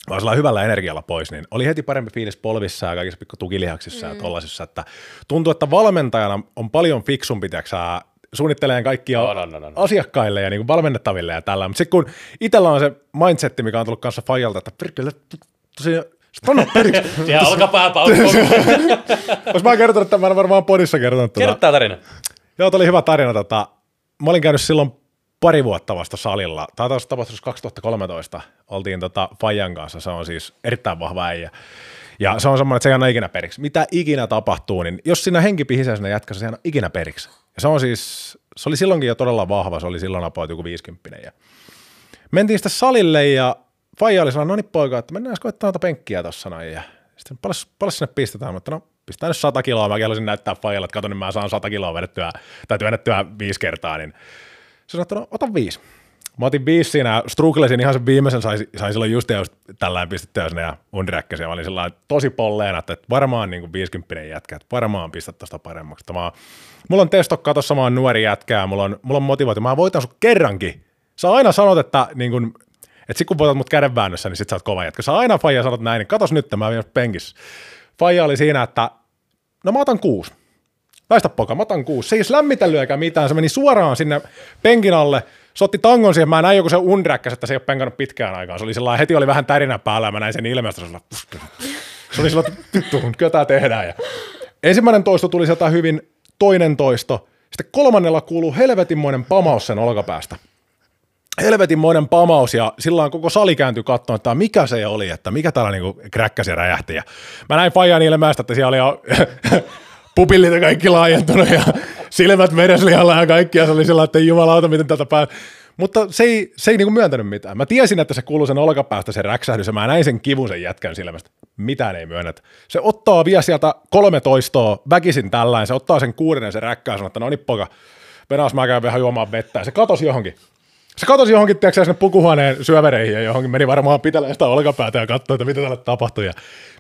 vaan sillä hyvällä energialla pois, niin oli heti parempi fiilis polvissa ja kaikissa pikku tukilihaksissa mm. ja tollasissa, että tuntuu, että valmentajana on paljon fiksumpi, tiiäksä, suunnittelee kaikkia No, no, no, no, no. asiakkaille ja niin valmennettaville ja tällä, mutta sitten kun itsellä on se mindsetti, mikä on tullut kanssa Fajalta, että perkele, tosiaan, periksi. Siellä olkapää paukkuu. Olisi mä kertonut, että mä en varmaan podissa kertonut. Kerro Tuota. tää tarina. Joo, tämä oli hyvä tarina. Tota, mä olin käynyt silloin pari vuotta vasta salilla. Tämä taas tapahtui 2013. Oltiin tota Fajan kanssa. Se on siis erittäin vahva äijä. Ja se on semmoinen, että se ei anna ikinä periksi. Mitä ikinä tapahtuu, niin jos siinä henki pihisee sinne jätkässä, se ei anna ikinä periksi. Ja se on siis, se oli silloinkin jo todella vahva. Se oli silloin about joku 50. Ja mentiin sitten salille ja Faija oli sanonut, no niin poika, että mennään koittaa noita penkkiä tossa noin. Ja sitten paljon, paljon sinne pistetään, mutta no pistää nyt 100 kiloa. Mäkin haluaisin näyttää Faijalle, että kato, niin mä saan 100 kiloa vedettyä tai työnnettyä viisi kertaa. Niin se sanoi, että no ota viisi. Mä otin viisi siinä, strugglesin ihan sen viimeisen, sain, sain silloin just, just tällainen pistettyä sinne ja undiräkkäsiä. Mä olin sellainen tosi polleena, että varmaan niin kuin 50 jätkä, että varmaan pistät tosta paremmaksi. Mä, mulla on testokka tossa, mä oon nuori jätkää, mulla on, mulla on motivaatio, mä voitan sut kerrankin. Sä aina sanot, että niin kuin, että sit kun voitat mut kädenväännössä, niin sit sä oot kova jätkä. Sä aina Faija sanot näin, niin katos nyt, mä oon penkissä. Faija oli siinä, että no mä otan kuusi. Väistä poka, mä otan kuusi. Se ei lämmitellyt eikä mitään, se meni suoraan sinne penkin alle. Se otti tangon siihen, mä näin joku se undräkkäs, että se ei ole penkannut pitkään aikaan. Se oli sellainen, heti oli vähän tärinä päällä mä näin sen ilmeestä. Se se oli sellainen, että kyllä tää tehdään. Ja ensimmäinen toisto tuli sieltä hyvin, toinen toisto. Sitten kolmannella kuuluu helvetinmoinen pamaus sen olkapäästä helvetinmoinen pamaus ja silloin koko sali kääntyi katsomaan, että mikä se oli, että mikä täällä niinku kräkkäsi ja räjähti. Ja mä näin Fajan ilmeistä, että siellä oli jo pupillit kaikki laajentunut ja silmät mereslihalla ja kaikki ja se oli sillä että jumalauta, miten täältä pää... Mutta se ei, se ei niinku myöntänyt mitään. Mä tiesin, että se kuuluu sen olkapäästä se räksähdys ja mä näin sen kivun sen jätkän silmästä. Mitään ei myönnetä. Se ottaa vielä sieltä kolme toistoa väkisin tällainen, se ottaa sen kuudennen se räkkää sanoo, että no niin poka, mennään mä käyn vähän juomaan vettä. Ja se katosi johonkin. Se katosi johonkin, tiedätkö, sinne pukuhuoneen syövereihin ja johonkin meni varmaan pitelemään sitä olkapäätä ja katsoi, että mitä tälle tapahtui. Ja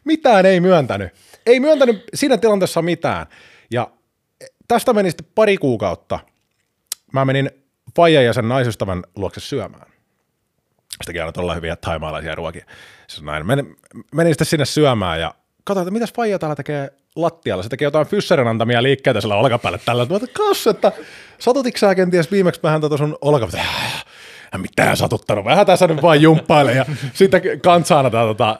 mitään ei myöntänyt. Ei myöntänyt siinä tilanteessa mitään. Ja tästä meni sitten pari kuukautta. Mä menin Faija ja sen naisystävän luokse syömään. Sitäkin aina todella hyviä taimaalaisia ruokia. Se näin. Menin, menin sitten sinne syömään ja katsoin, että mitäs Faija täällä tekee lattialla. Se tekee jotain Fysserin antamia liikkeitä sillä olkapäällä tällä. Mä kas, että satutitko sä kenties viimeksi vähän tota sun olkapäällä? Ja mitään satuttanut. Vähän tässä nyt vaan jumppaile. Ja sitten kansaana tää, tota,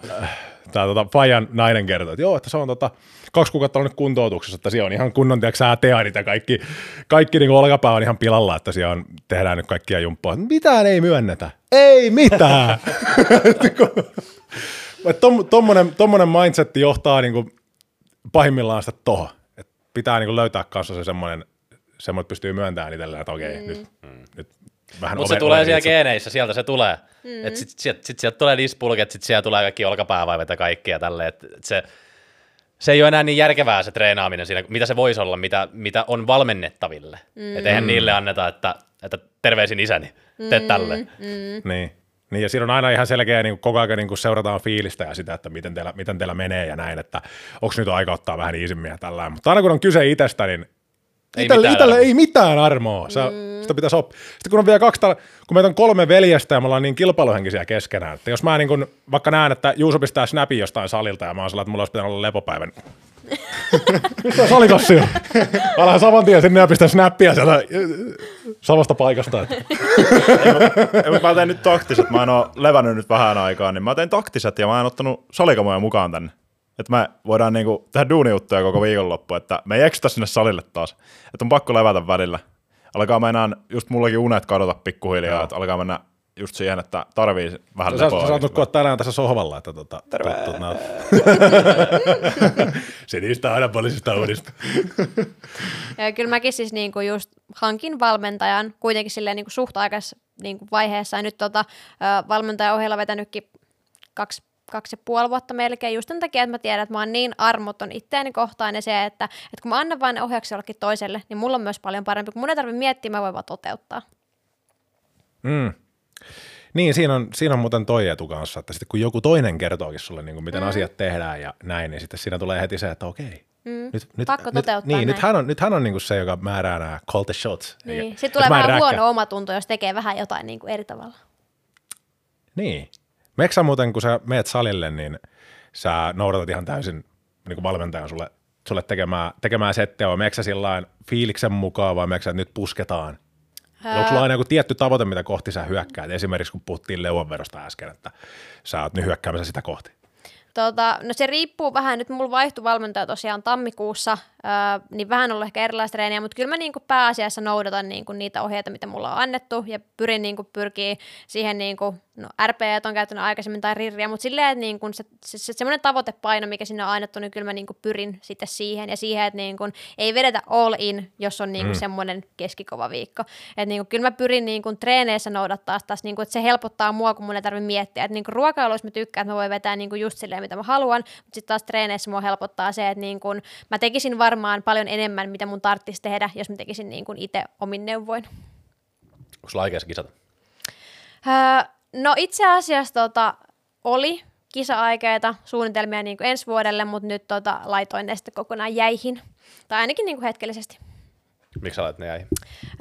tota, Fajan nainen kertoi, että joo, että se on tota, kaksi kuukautta on nyt kuntoutuksessa, että siellä on ihan kunnon, tiedätkö sä, teadit ja kaikki, kaikki niin olkapää on ihan pilalla, että siellä on, tehdään nyt kaikkia jumppaa. Mitään ei myönnetä. Ei mitään. Tom, tommonen, tommonen mindsetti johtaa niin kuin pahimmillaan sitä tohon. Et pitää niin kuin löytää kanssa se semmoinen, semmoinen, että pystyy myöntämään itselleen, että okei, mm. nyt, nyt vähän Mutta se tulee siellä itse. geeneissä, sieltä se tulee. Mm. Et sit, sit, sit sieltä tulee dispulket, sit sieltä tulee kaikki olkapäävaivat ja kaikki ja tälleen. Et, et se, se ei ole enää niin järkevää se treenaaminen siinä, mitä se voisi olla, mitä, mitä on valmennettaville. Mm. Et eihän niille anneta, että, että terveisin isäni, tee mm. tälle. Mm. Niin. niin, ja siinä on aina ihan selkeä, niin kuin koko ajan niin kuin seurataan fiilistä ja sitä, että miten teillä, miten teillä menee ja näin, että onko nyt aika ottaa vähän iisimmin ja tällä Mutta aina kun on kyse itsestä, niin Ei Itelle, mitään ei mitään armoa. Sä, mm. Sitä pitäisi oppia. Sitten kun on vielä kaksi, kun meitä on kolme veljestä ja me ollaan niin kilpailuhenkisiä keskenään, että jos mä niin kun, vaikka näen, että Juuso pistää snapin jostain salilta ja mä oon sellainen, että mulla olisi pitänyt olla lepopäivän. Mistä salikossi on? Alan saman tien sinne ja pistää snappia sieltä äh, samasta paikasta. Ei, mutta mä teen nyt taktiset, mä en oo levännyt nyt vähän aikaa, niin mä teen taktiset ja mä en ottanut salikamoja mukaan tänne. Että me voidaan niinku tehdä duunijuttuja koko viikonloppu, että me ei eksytä sinne salille taas. Että on pakko levätä välillä. Alkaa meinaan, just mullakin unet kadota pikkuhiljaa, että alkaa mennä just siihen, että tarvii vähän Sä, lepoa. sä saat nukkua tänään tässä sohvalla, että tota, Terve. Tot, no. Se niistä aina poliisista uudista. Ja kyllä mäkin siis niinku just hankin valmentajan kuitenkin silleen niinku suht aikaisessa niinku vaiheessa. Ja nyt tota, valmentajan ohella vetänytkin kaksi kaksi ja puoli vuotta melkein just sen takia, että mä tiedän, että mä oon niin armoton itteeni kohtaan ja se, että, että kun mä annan vain ne ohjauksia jollekin toiselle, niin mulla on myös paljon parempi, kun mun ei tarvitse miettiä, mä voin vaan toteuttaa. Mm. Niin, siinä on, siinä on muuten toi etu kanssa, että sitten kun joku toinen kertookin sulle, niin kuin miten mm. asiat tehdään ja näin, niin sitten siinä tulee heti se, että okei. Mm. Nyt, nyt, Pakko nyt, toteuttaa Niin, näin. nyt hän on, nyt hän on niin kuin se, joka määrää nämä call the shots. Niin. Eikä- Sitten tulee vähän huono omatunto, jos tekee vähän jotain niin kuin eri tavalla. Niin. Meekö sä muuten, kun sä meet salille, niin sä noudatat ihan täysin niin kuin valmentajan sulle, sulle tekemään, tekemään settiä, vai meekö sä sillain fiiliksen mukaan, vai meekö sä, että nyt pusketaan? Ää... Onko sulla aina joku tietty tavoite, mitä kohti sä hyökkäät? Esimerkiksi kun puhuttiin leuanvedosta äsken, että sä oot nyt hyökkäämässä sitä kohti. Tota, no se riippuu vähän, nyt mulla vaihtui valmentaja tosiaan tammikuussa, öö, niin vähän on ollut ehkä erilaista treeniä, mutta kyllä mä niinku pääasiassa noudatan niinku niitä ohjeita, mitä mulla on annettu ja pyrin niinku pyrkii siihen, niinku, no RP on käyttänyt aikaisemmin tai rirriä, mutta silleen, että niinku se, se, se, semmoinen tavoitepaino, mikä sinne on annettu, niin kyllä mä niinku pyrin sitten siihen ja siihen, että niinku ei vedetä all in, jos on niinku mm. semmoinen keskikova viikko. Että niinku, kyllä mä pyrin niinku treeneissä noudattaa taas, niinku, että se helpottaa mua, kun mun ei tarvitse miettiä. Että niinku ruokailuissa mä tykkään, että mä voin vetää niinku just silleen, mitä mä haluan, mutta sitten taas treeneissä mua helpottaa se, että niinku, mä tekisin varmaan paljon enemmän, mitä mun tarvitsisi tehdä, jos mä tekisin niinku itse omin neuvoin. Onko sulla aikeissa kisata? Öö, no itse asiassa tota, oli kisa-aikeita, suunnitelmia niin kuin ensi vuodelle, mutta nyt tota, laitoin ne sitten kokonaan jäihin. Tai ainakin niin kuin hetkellisesti. Miksi sä lait ne jäihin?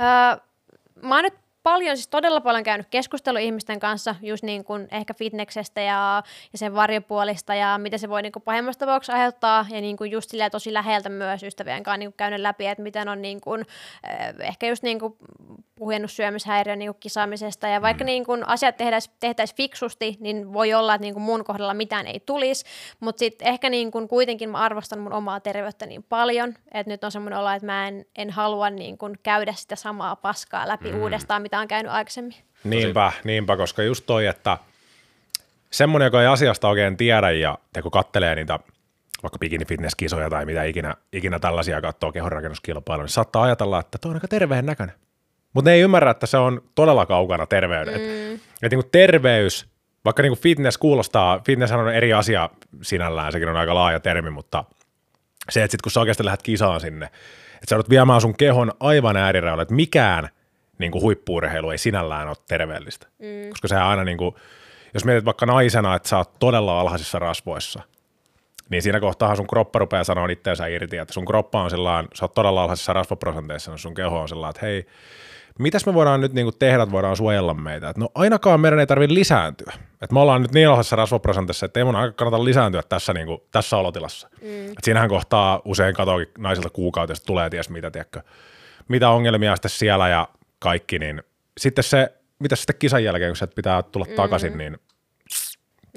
Öö, mä oon nyt paljon, siis todella paljon käynyt keskustelua ihmisten kanssa, just niin kuin ehkä fitneksestä ja, ja sen varjopuolista ja mitä se voi niin kuin pahimmassa tapauksessa aiheuttaa ja niin kuin just silleen tosi läheltä myös ystävien kanssa niin kuin käynyt läpi, että miten on niin kuin, eh, ehkä just niin kuin puhjennut syömishäiriön niin kuin kisaamisesta ja vaikka niin kuin asiat tehtäisiin tehtäis fiksusti, niin voi olla, että niin kuin mun kohdalla mitään ei tulisi, mutta sitten ehkä niin kuin kuitenkin mä arvostan mun omaa terveyttä niin paljon, että nyt on semmoinen olo, että mä en, en halua niin kuin käydä sitä samaa paskaa läpi mm. uudestaan, mitä on käynyt aikaisemmin. Niinpä, niinpä, koska just toi, että semmoinen, joka ei asiasta oikein tiedä ja, ja kun kattelee niitä vaikka bikini fitness kisoja tai mitä ikinä, ikinä tällaisia katsoo kehonrakennuskilpailuja, niin saattaa ajatella, että toi on aika terveen näköinen. Mutta ne ei ymmärrä, että se on todella kaukana terveyden. Mm. Että niinku terveys, vaikka niinku fitness kuulostaa, fitness on eri asia sinällään, sekin on aika laaja termi, mutta se, että sit kun sä oikeasti lähdet kisaan sinne, että sä joudut viemään sun kehon aivan äärireunalle, että mikään niin kuin huippuurheilu ei sinällään ole terveellistä. Mm. Koska sehän aina, niin kuin, jos mietit vaikka naisena, että sä oot todella alhaisissa rasvoissa, niin siinä kohtaa sun kroppa rupeaa sanoa itseensä irti, että sun kroppa on sellainen, sä oot todella alhaisissa rasvaprosenteissa, niin sun keho on sellainen, että hei, mitäs me voidaan nyt niin kuin tehdä, että voidaan suojella meitä? Et no ainakaan meidän ei tarvitse lisääntyä. Et me ollaan nyt niin alhaisessa rasvaprosentissa, että ei mun aika kannata lisääntyä tässä, niin kuin, tässä olotilassa. Mm. Et siinähän kohtaa usein katoakin naisilta kuukautista tulee ties mitä, tiedätkö, mitä ongelmia sitten siellä ja kaikki, niin sitten se, mitä sitten kisan jälkeen, kun sä pitää tulla mm. takaisin, niin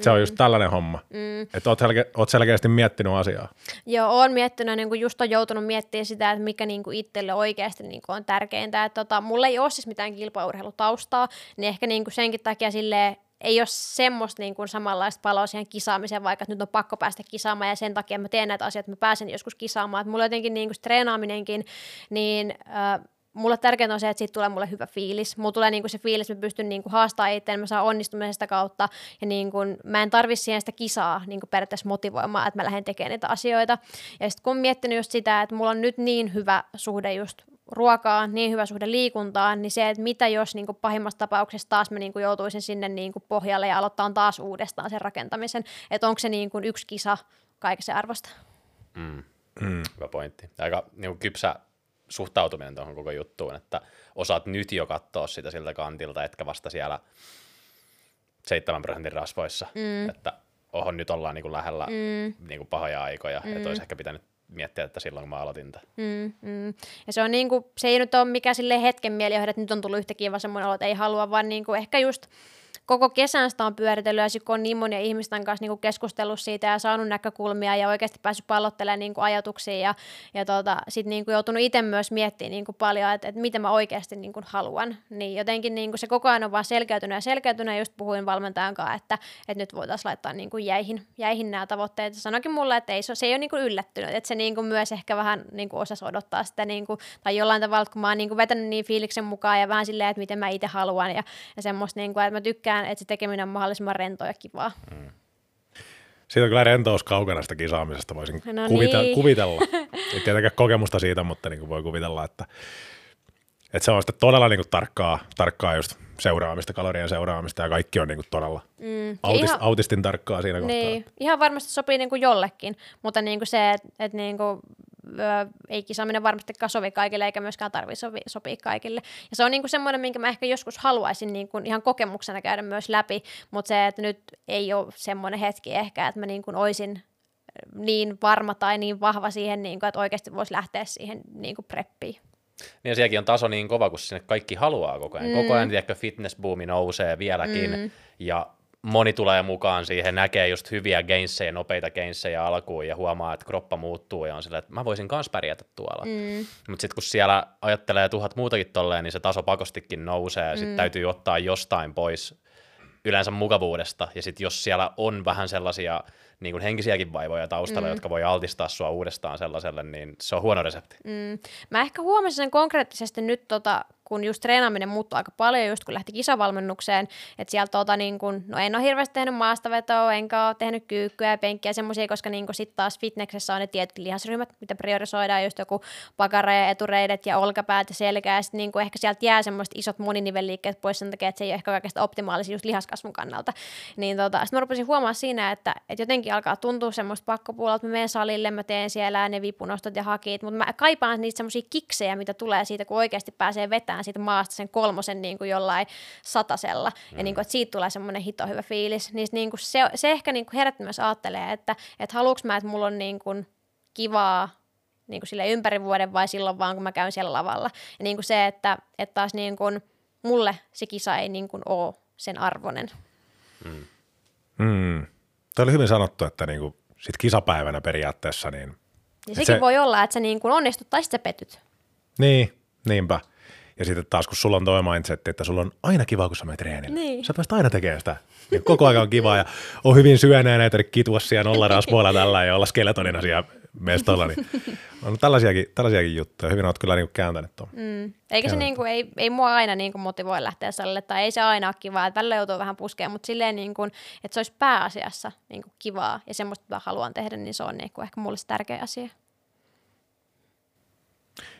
se on just tällainen homma. Mm. Että oot, selke- oot selkeästi miettinyt asiaa. Joo, olen miettinyt, niin kuin just on joutunut miettimään sitä, että mikä niin kuin itselle oikeasti niin kuin on tärkeintä. Että tota, mulla ei ole siis mitään kilpaurheilutaustaa, niin ehkä niin kuin senkin takia silleen, ei ole semmoista niin kuin samanlaista paloa siihen kisaamiseen, vaikka nyt on pakko päästä kisaamaan ja sen takia mä teen näitä asioita, että mä pääsen joskus kisaamaan. Että mulla jotenkin niin kuin treenaaminenkin, niin äh, mulle tärkeintä on se, että siitä tulee mulle hyvä fiilis. Mulla tulee niinku se fiilis, että mä pystyn niinku haastamaan itseäni, mä saan onnistumisesta kautta ja niinku, mä en tarvi siihen sitä kisaa niinku periaatteessa motivoimaan, että mä lähden tekemään niitä asioita. Ja sitten kun on miettinyt just sitä, että mulla on nyt niin hyvä suhde just ruokaa, niin hyvä suhde liikuntaan, niin se, että mitä jos niin kuin pahimmassa tapauksessa taas mä niin kuin joutuisin sinne niin kuin pohjalle ja aloittaa taas uudestaan sen rakentamisen, että onko se niin kuin yksi kisa kaiken arvosta. Mm. Mm. Hyvä pointti. Aika niin kuin kypsä suhtautuminen tuohon koko juttuun, että osaat nyt jo katsoa sitä siltä kantilta, etkä vasta siellä 7 prosentin rasvoissa, mm. että oho, nyt ollaan niin kuin lähellä mm. niin kuin pahoja aikoja, mm. että olisi ehkä pitänyt miettiä, että silloin kun mä aloitin tämän. Mm, mm. Ja se, on niin kuin, se ei nyt ole mikään sille hetken mielijohde, että nyt on tullut yhtäkkiä vaan semmoinen olo, että ei halua, vaan niin kuin ehkä just koko kesän sitä on pyöritellyt ja sit kun on niin monia ihmisten kanssa niin kuin keskustellut siitä ja saanut näkökulmia ja oikeasti päässyt pallottelemaan niin kuin ajatuksia ja, ja tota, sitten niin kuin joutunut itse myös miettimään niin kuin paljon, että, että mitä mä oikeasti niin kuin haluan. Niin jotenkin niin kuin se koko ajan on vaan selkeytynyt ja selkeytynyt ja just puhuin valmentajan kanssa, että, että nyt voitaisiin laittaa niin kuin jäihin, jäihin nämä tavoitteet. Sanoikin mulle, että ei, se, se ei ole niin kuin yllättynyt, että se niin kuin myös ehkä vähän niin kuin osasi odottaa sitä niin kuin, tai jollain tavalla, kun mä oon niin kuin vetänyt niin fiiliksen mukaan ja vähän silleen, että miten mä itse haluan ja, ja semmoista, niin kuin, että mä tykkään, että se tekeminen on mahdollisimman rentoa ja kivaa. Mm. Siitä on kyllä rentous kaukana sitä kisaamisesta, voisin No kuvita- niin. kuvitella. Ei tietenkään kokemusta siitä, mutta niin kuin voi kuvitella, että, että se on sitten todella niin kuin tarkkaa, tarkkaa just seuraamista, kalorien seuraamista ja kaikki on niin kuin todella Mm. autist, Ihan- autistin tarkkaa siinä kohtaa. Niin, ihan varmasti sopii niin kuin jollekin, mutta niin kuin se, että et niin kuin, ei kisaaminen varmastikaan sovi kaikille eikä myöskään tarvitse sovi, sopia kaikille. Ja se on niin kuin semmoinen, minkä mä ehkä joskus haluaisin niin kuin ihan kokemuksena käydä myös läpi, mutta se, että nyt ei ole semmoinen hetki ehkä, että mä niin kuin oisin niin varma tai niin vahva siihen, niin kuin, että oikeasti voisi lähteä siihen niin kuin preppiin. Niin ja sielläkin on taso niin kova, kun sinne kaikki haluaa koko ajan. Mm. Koko ajan, tiedätkö, fitnessboomi nousee vieläkin, mm. ja moni tulee mukaan siihen, näkee just hyviä gainsseja, nopeita gainsseja alkuun ja huomaa, että kroppa muuttuu ja on silleen, että mä voisin kans pärjätä tuolla. Mm. Mutta sitten kun siellä ajattelee tuhat muutakin tolleen, niin se taso pakostikin nousee ja sitten täytyy ottaa jostain pois yleensä mukavuudesta. Ja sitten jos siellä on vähän sellaisia niin kuin henkisiäkin vaivoja taustalla, mm. jotka voi altistaa sua uudestaan sellaiselle, niin se on huono resepti. Mm. Mä ehkä huomasin sen konkreettisesti nyt, tota, kun just treenaaminen muuttui aika paljon, just kun lähti kisavalmennukseen, että sieltä tota, niin kun, no en ole hirveästi tehnyt maastavetoa, enkä ole tehnyt kyykkyä ja penkkiä semmoisia, koska niin sitten taas fitneksessä on ne tietyt lihasryhmät, mitä priorisoidaan, just joku pakara ja etureidet ja olkapäät ja selkä, ja sitten niin ehkä sieltä jää semmoiset isot moninivelliikkeet pois sen takia, että se ei ole ehkä kaikista optimaalisia just lihaskasvun kannalta. Niin tota, sitten mä rupesin huomaa siinä, että, että jotenkin alkaa tuntua semmoista pakkopuolella, että mä menen salille, mä teen siellä ne vipunostot ja hakit, mutta mä kaipaan niitä semmoisia kiksejä, mitä tulee siitä, kun oikeasti pääsee vetämään siitä maasta sen kolmosen niin kuin jollain satasella, mm. ja niin kuin, että siitä tulee semmoinen hito hyvä fiilis, niin, niin kuin se, se ehkä niin kuin herätti myös ajattelee, että, että haluuks mä, että mulla on niin kuin kivaa niin kuin sille ympäri vuoden vai silloin vaan, kun mä käyn siellä lavalla. Ja niin kuin se, että, että taas niin kuin mulle se kisa ei niin kuin ole sen arvoinen. Mm. Tämä oli hyvin sanottu, että niin kuin sit kisapäivänä periaatteessa, niin, Ja sekin se- voi olla, että sä niin kuin onnistut tai sä petyt. niin, niinpä. Ja sitten taas, kun sulla on tuo mindset, että sulla on aina kiva, kun sä menet treenille. Niin. Sä pääset aina tekemään sitä. Niin koko ajan on kiva ja on hyvin syöneenä, ei tarvitse kitua siellä nolla rasvoilla tällä ja olla skeletonina siellä mestolla. Niin on tällaisiakin, tällaisiakin juttuja. Hyvin oot kyllä niin kääntänyt tuon. Mm. Eikä se niin kuin, ei, ei mua aina niin kuin motivoi lähteä salille, tai ei se aina ole kivaa, välillä joutuu vähän puskeen, mutta silleen niin kuin, että se olisi pääasiassa niin kuin kivaa ja semmoista, mitä haluan tehdä, niin se on niin kuin ehkä mulle se tärkeä asia.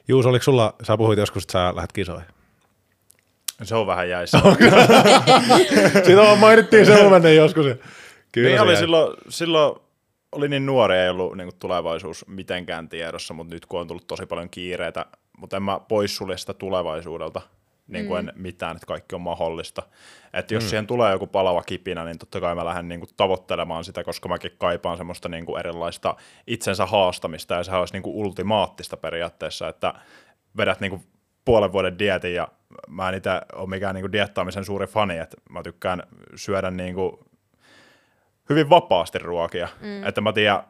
Juus, oliko sulla, sä puhuit joskus, että sä lähdet kisoihin. Se on vähän jäissä. Siitä on mainittiin sellainen joskus. Kyllä niin se oli jäi. silloin, silloin oli niin nuori, ei ollut niin kuin tulevaisuus mitenkään tiedossa, mutta nyt kun on tullut tosi paljon kiireitä, mutta en mä poissulje sitä tulevaisuudelta niin kuin mm. en mitään, että kaikki on mahdollista. Että jos mm. siihen tulee joku palava kipinä, niin totta kai mä lähden niin kuin tavoittelemaan sitä, koska mäkin kaipaan semmoista niin kuin erilaista itsensä haastamista, ja sehän olisi niin kuin ultimaattista periaatteessa, että vedät niin kuin puolen vuoden dietin, ja mä en itse ole mikään niin kuin diettaamisen suuri fani, että mä tykkään syödä niin kuin hyvin vapaasti ruokia. Mm. Että mä tiedän,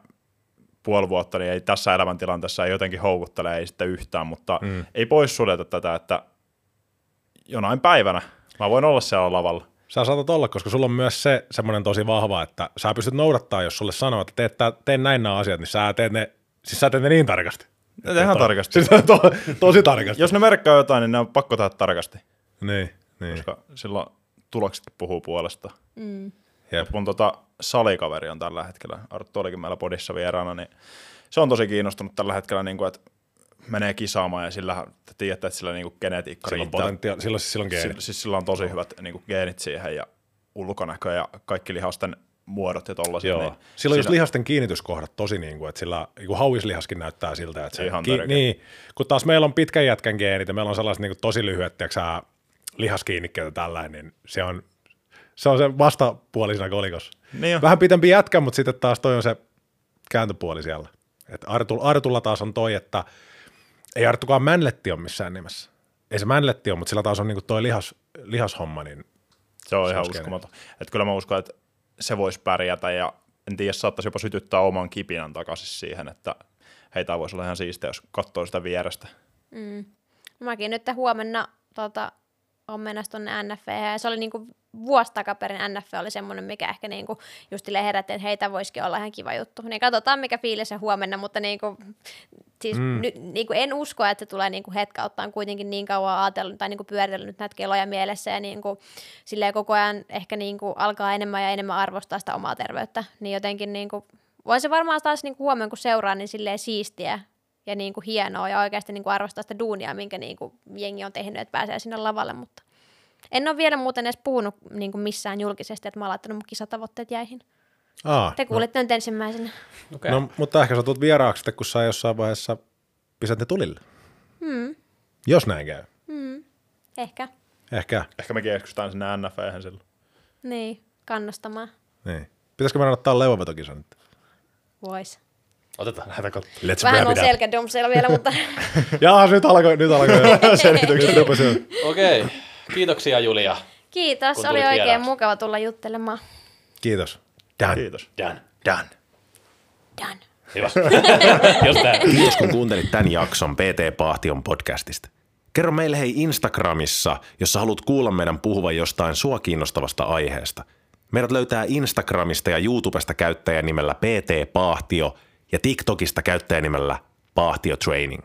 puoli vuotta, niin ei tässä elämäntilanteessa ei jotenkin houkuttele, ei sitten yhtään, mutta mm. ei pois suljeta tätä, että jonain päivänä mä voin olla siellä lavalla. Sä saatat olla, koska sulla on myös se semmoinen tosi vahva, että sä pystyt noudattaa, jos sulle sanoo, että teet, tää, tee näin nämä asiat, niin sä teet ne, siis sä teet ne niin tarkasti. Tehdään tarkasti. Siis to, tosi tarkasti. Jos ne merkkaa jotain, niin ne on pakko tehdä tarkasti, Niin, niin. koska silloin tuloksetkin puhuu puolesta. Jep. Mun tota salikaveri on tällä hetkellä, Arttu olikin meillä podissa vieraana, niin se on tosi kiinnostunut tällä hetkellä, niin kuin, että menee kisaamaan ja sillä te tiedätte, että sillä niin kuin genetiikka Silloin riittää. potentiaali, silloin, siis silloin Siis, geenit. siis sillä on tosi hyvät niin kuin geenit siihen ja ulkonäkö ja kaikki lihasten muodot ja tollaset. Joo. Niin Silloin just siinä- lihasten kiinnityskohdat tosi niin kuin, että sillä niin kuin hauislihaskin näyttää siltä, että se Ihan ki- niin, kun taas meillä on pitkän jätkän geenit ja meillä on sellaiset niin kuin tosi lyhyet, tiedätkö, sä, lihaskiinnikkeet ja tällainen, niin se on, se on se vastapuoli siinä kolikossa. Niin on. Vähän pitempi jätkä, mutta sitten taas toi on se kääntöpuoli siellä. Et Artu, Artulla taas on toi, että ei Artukaan mänletti ole missään nimessä. Ei se mänletti ole, mutta sillä taas on niinku toi lihas, lihashomma, niin Se on ihan on skene. uskomaton. Että kyllä mä uskon, että se voisi pärjätä ja en tiedä, saattaisi jopa sytyttää oman kipinän takaisin siihen, että heitä voisi olla ihan siistiä, jos katsoo sitä vierestä. Mäkin nyt huomenna tota, on menossa tuonne NFV, ja se oli niinku vuosi takaperin NFV oli semmoinen, mikä ehkä niinku just herätti, että heitä voisikin olla ihan kiva juttu. Niin katsotaan, mikä fiilis se huomenna, mutta niinku, siis mm. ny, niinku en usko, että se tulee niinku hetkauttaa on kuitenkin niin kauan ajatellut tai niinku pyöritellyt näitä keloja mielessä ja niinku, silleen koko ajan ehkä niinku alkaa enemmän ja enemmän arvostaa sitä omaa terveyttä. Niin jotenkin niinku, voi se varmaan taas niinku huomioon, kun seuraa, niin silleen siistiä ja niin kuin hienoa ja oikeasti niin kuin arvostaa sitä duunia, minkä niin kuin jengi on tehnyt, että pääsee sinne lavalle, mutta en ole vielä muuten edes puhunut niin kuin missään julkisesti, että mä oon laittanut mun kisatavoitteet jäihin. Aa, Te kuulitte no. nyt ensimmäisenä. Okay. no, mutta ehkä sä tulet vieraaksi sitten, kun sä jossain vaiheessa pistät ne tulille. Hmm. Jos näin käy. Ehkä. Ehkä. Ehkä mekin eksytään sinne NFEhän silloin. Niin, kannustamaan. Niin. Pitäisikö meidän ottaa leuanvetokisa nyt? Vois. Otetaan. Lähdetään katsomaan. Let's Vähän on selkädomseilla vielä, mutta Jaa, nyt alkoi, nyt alkoi selitykset. Okei. Okay. Kiitoksia Julia. kiitos. Oli oikein vieraaksi. mukava tulla juttelemaan. Kiitos. Dan. Kiitos. Dan. Dan. Done. Hyvä. Kiitos kun kuuntelit tämän jakson PT Pahtion podcastista. Kerro meille hei Instagramissa, jos sä haluat kuulla meidän puhuvan jostain sua kiinnostavasta aiheesta. Meidät löytää Instagramista ja YouTubesta käyttäjänimellä PT Pahtio ja TikTokista käyttäjänimellä Pahtio Training.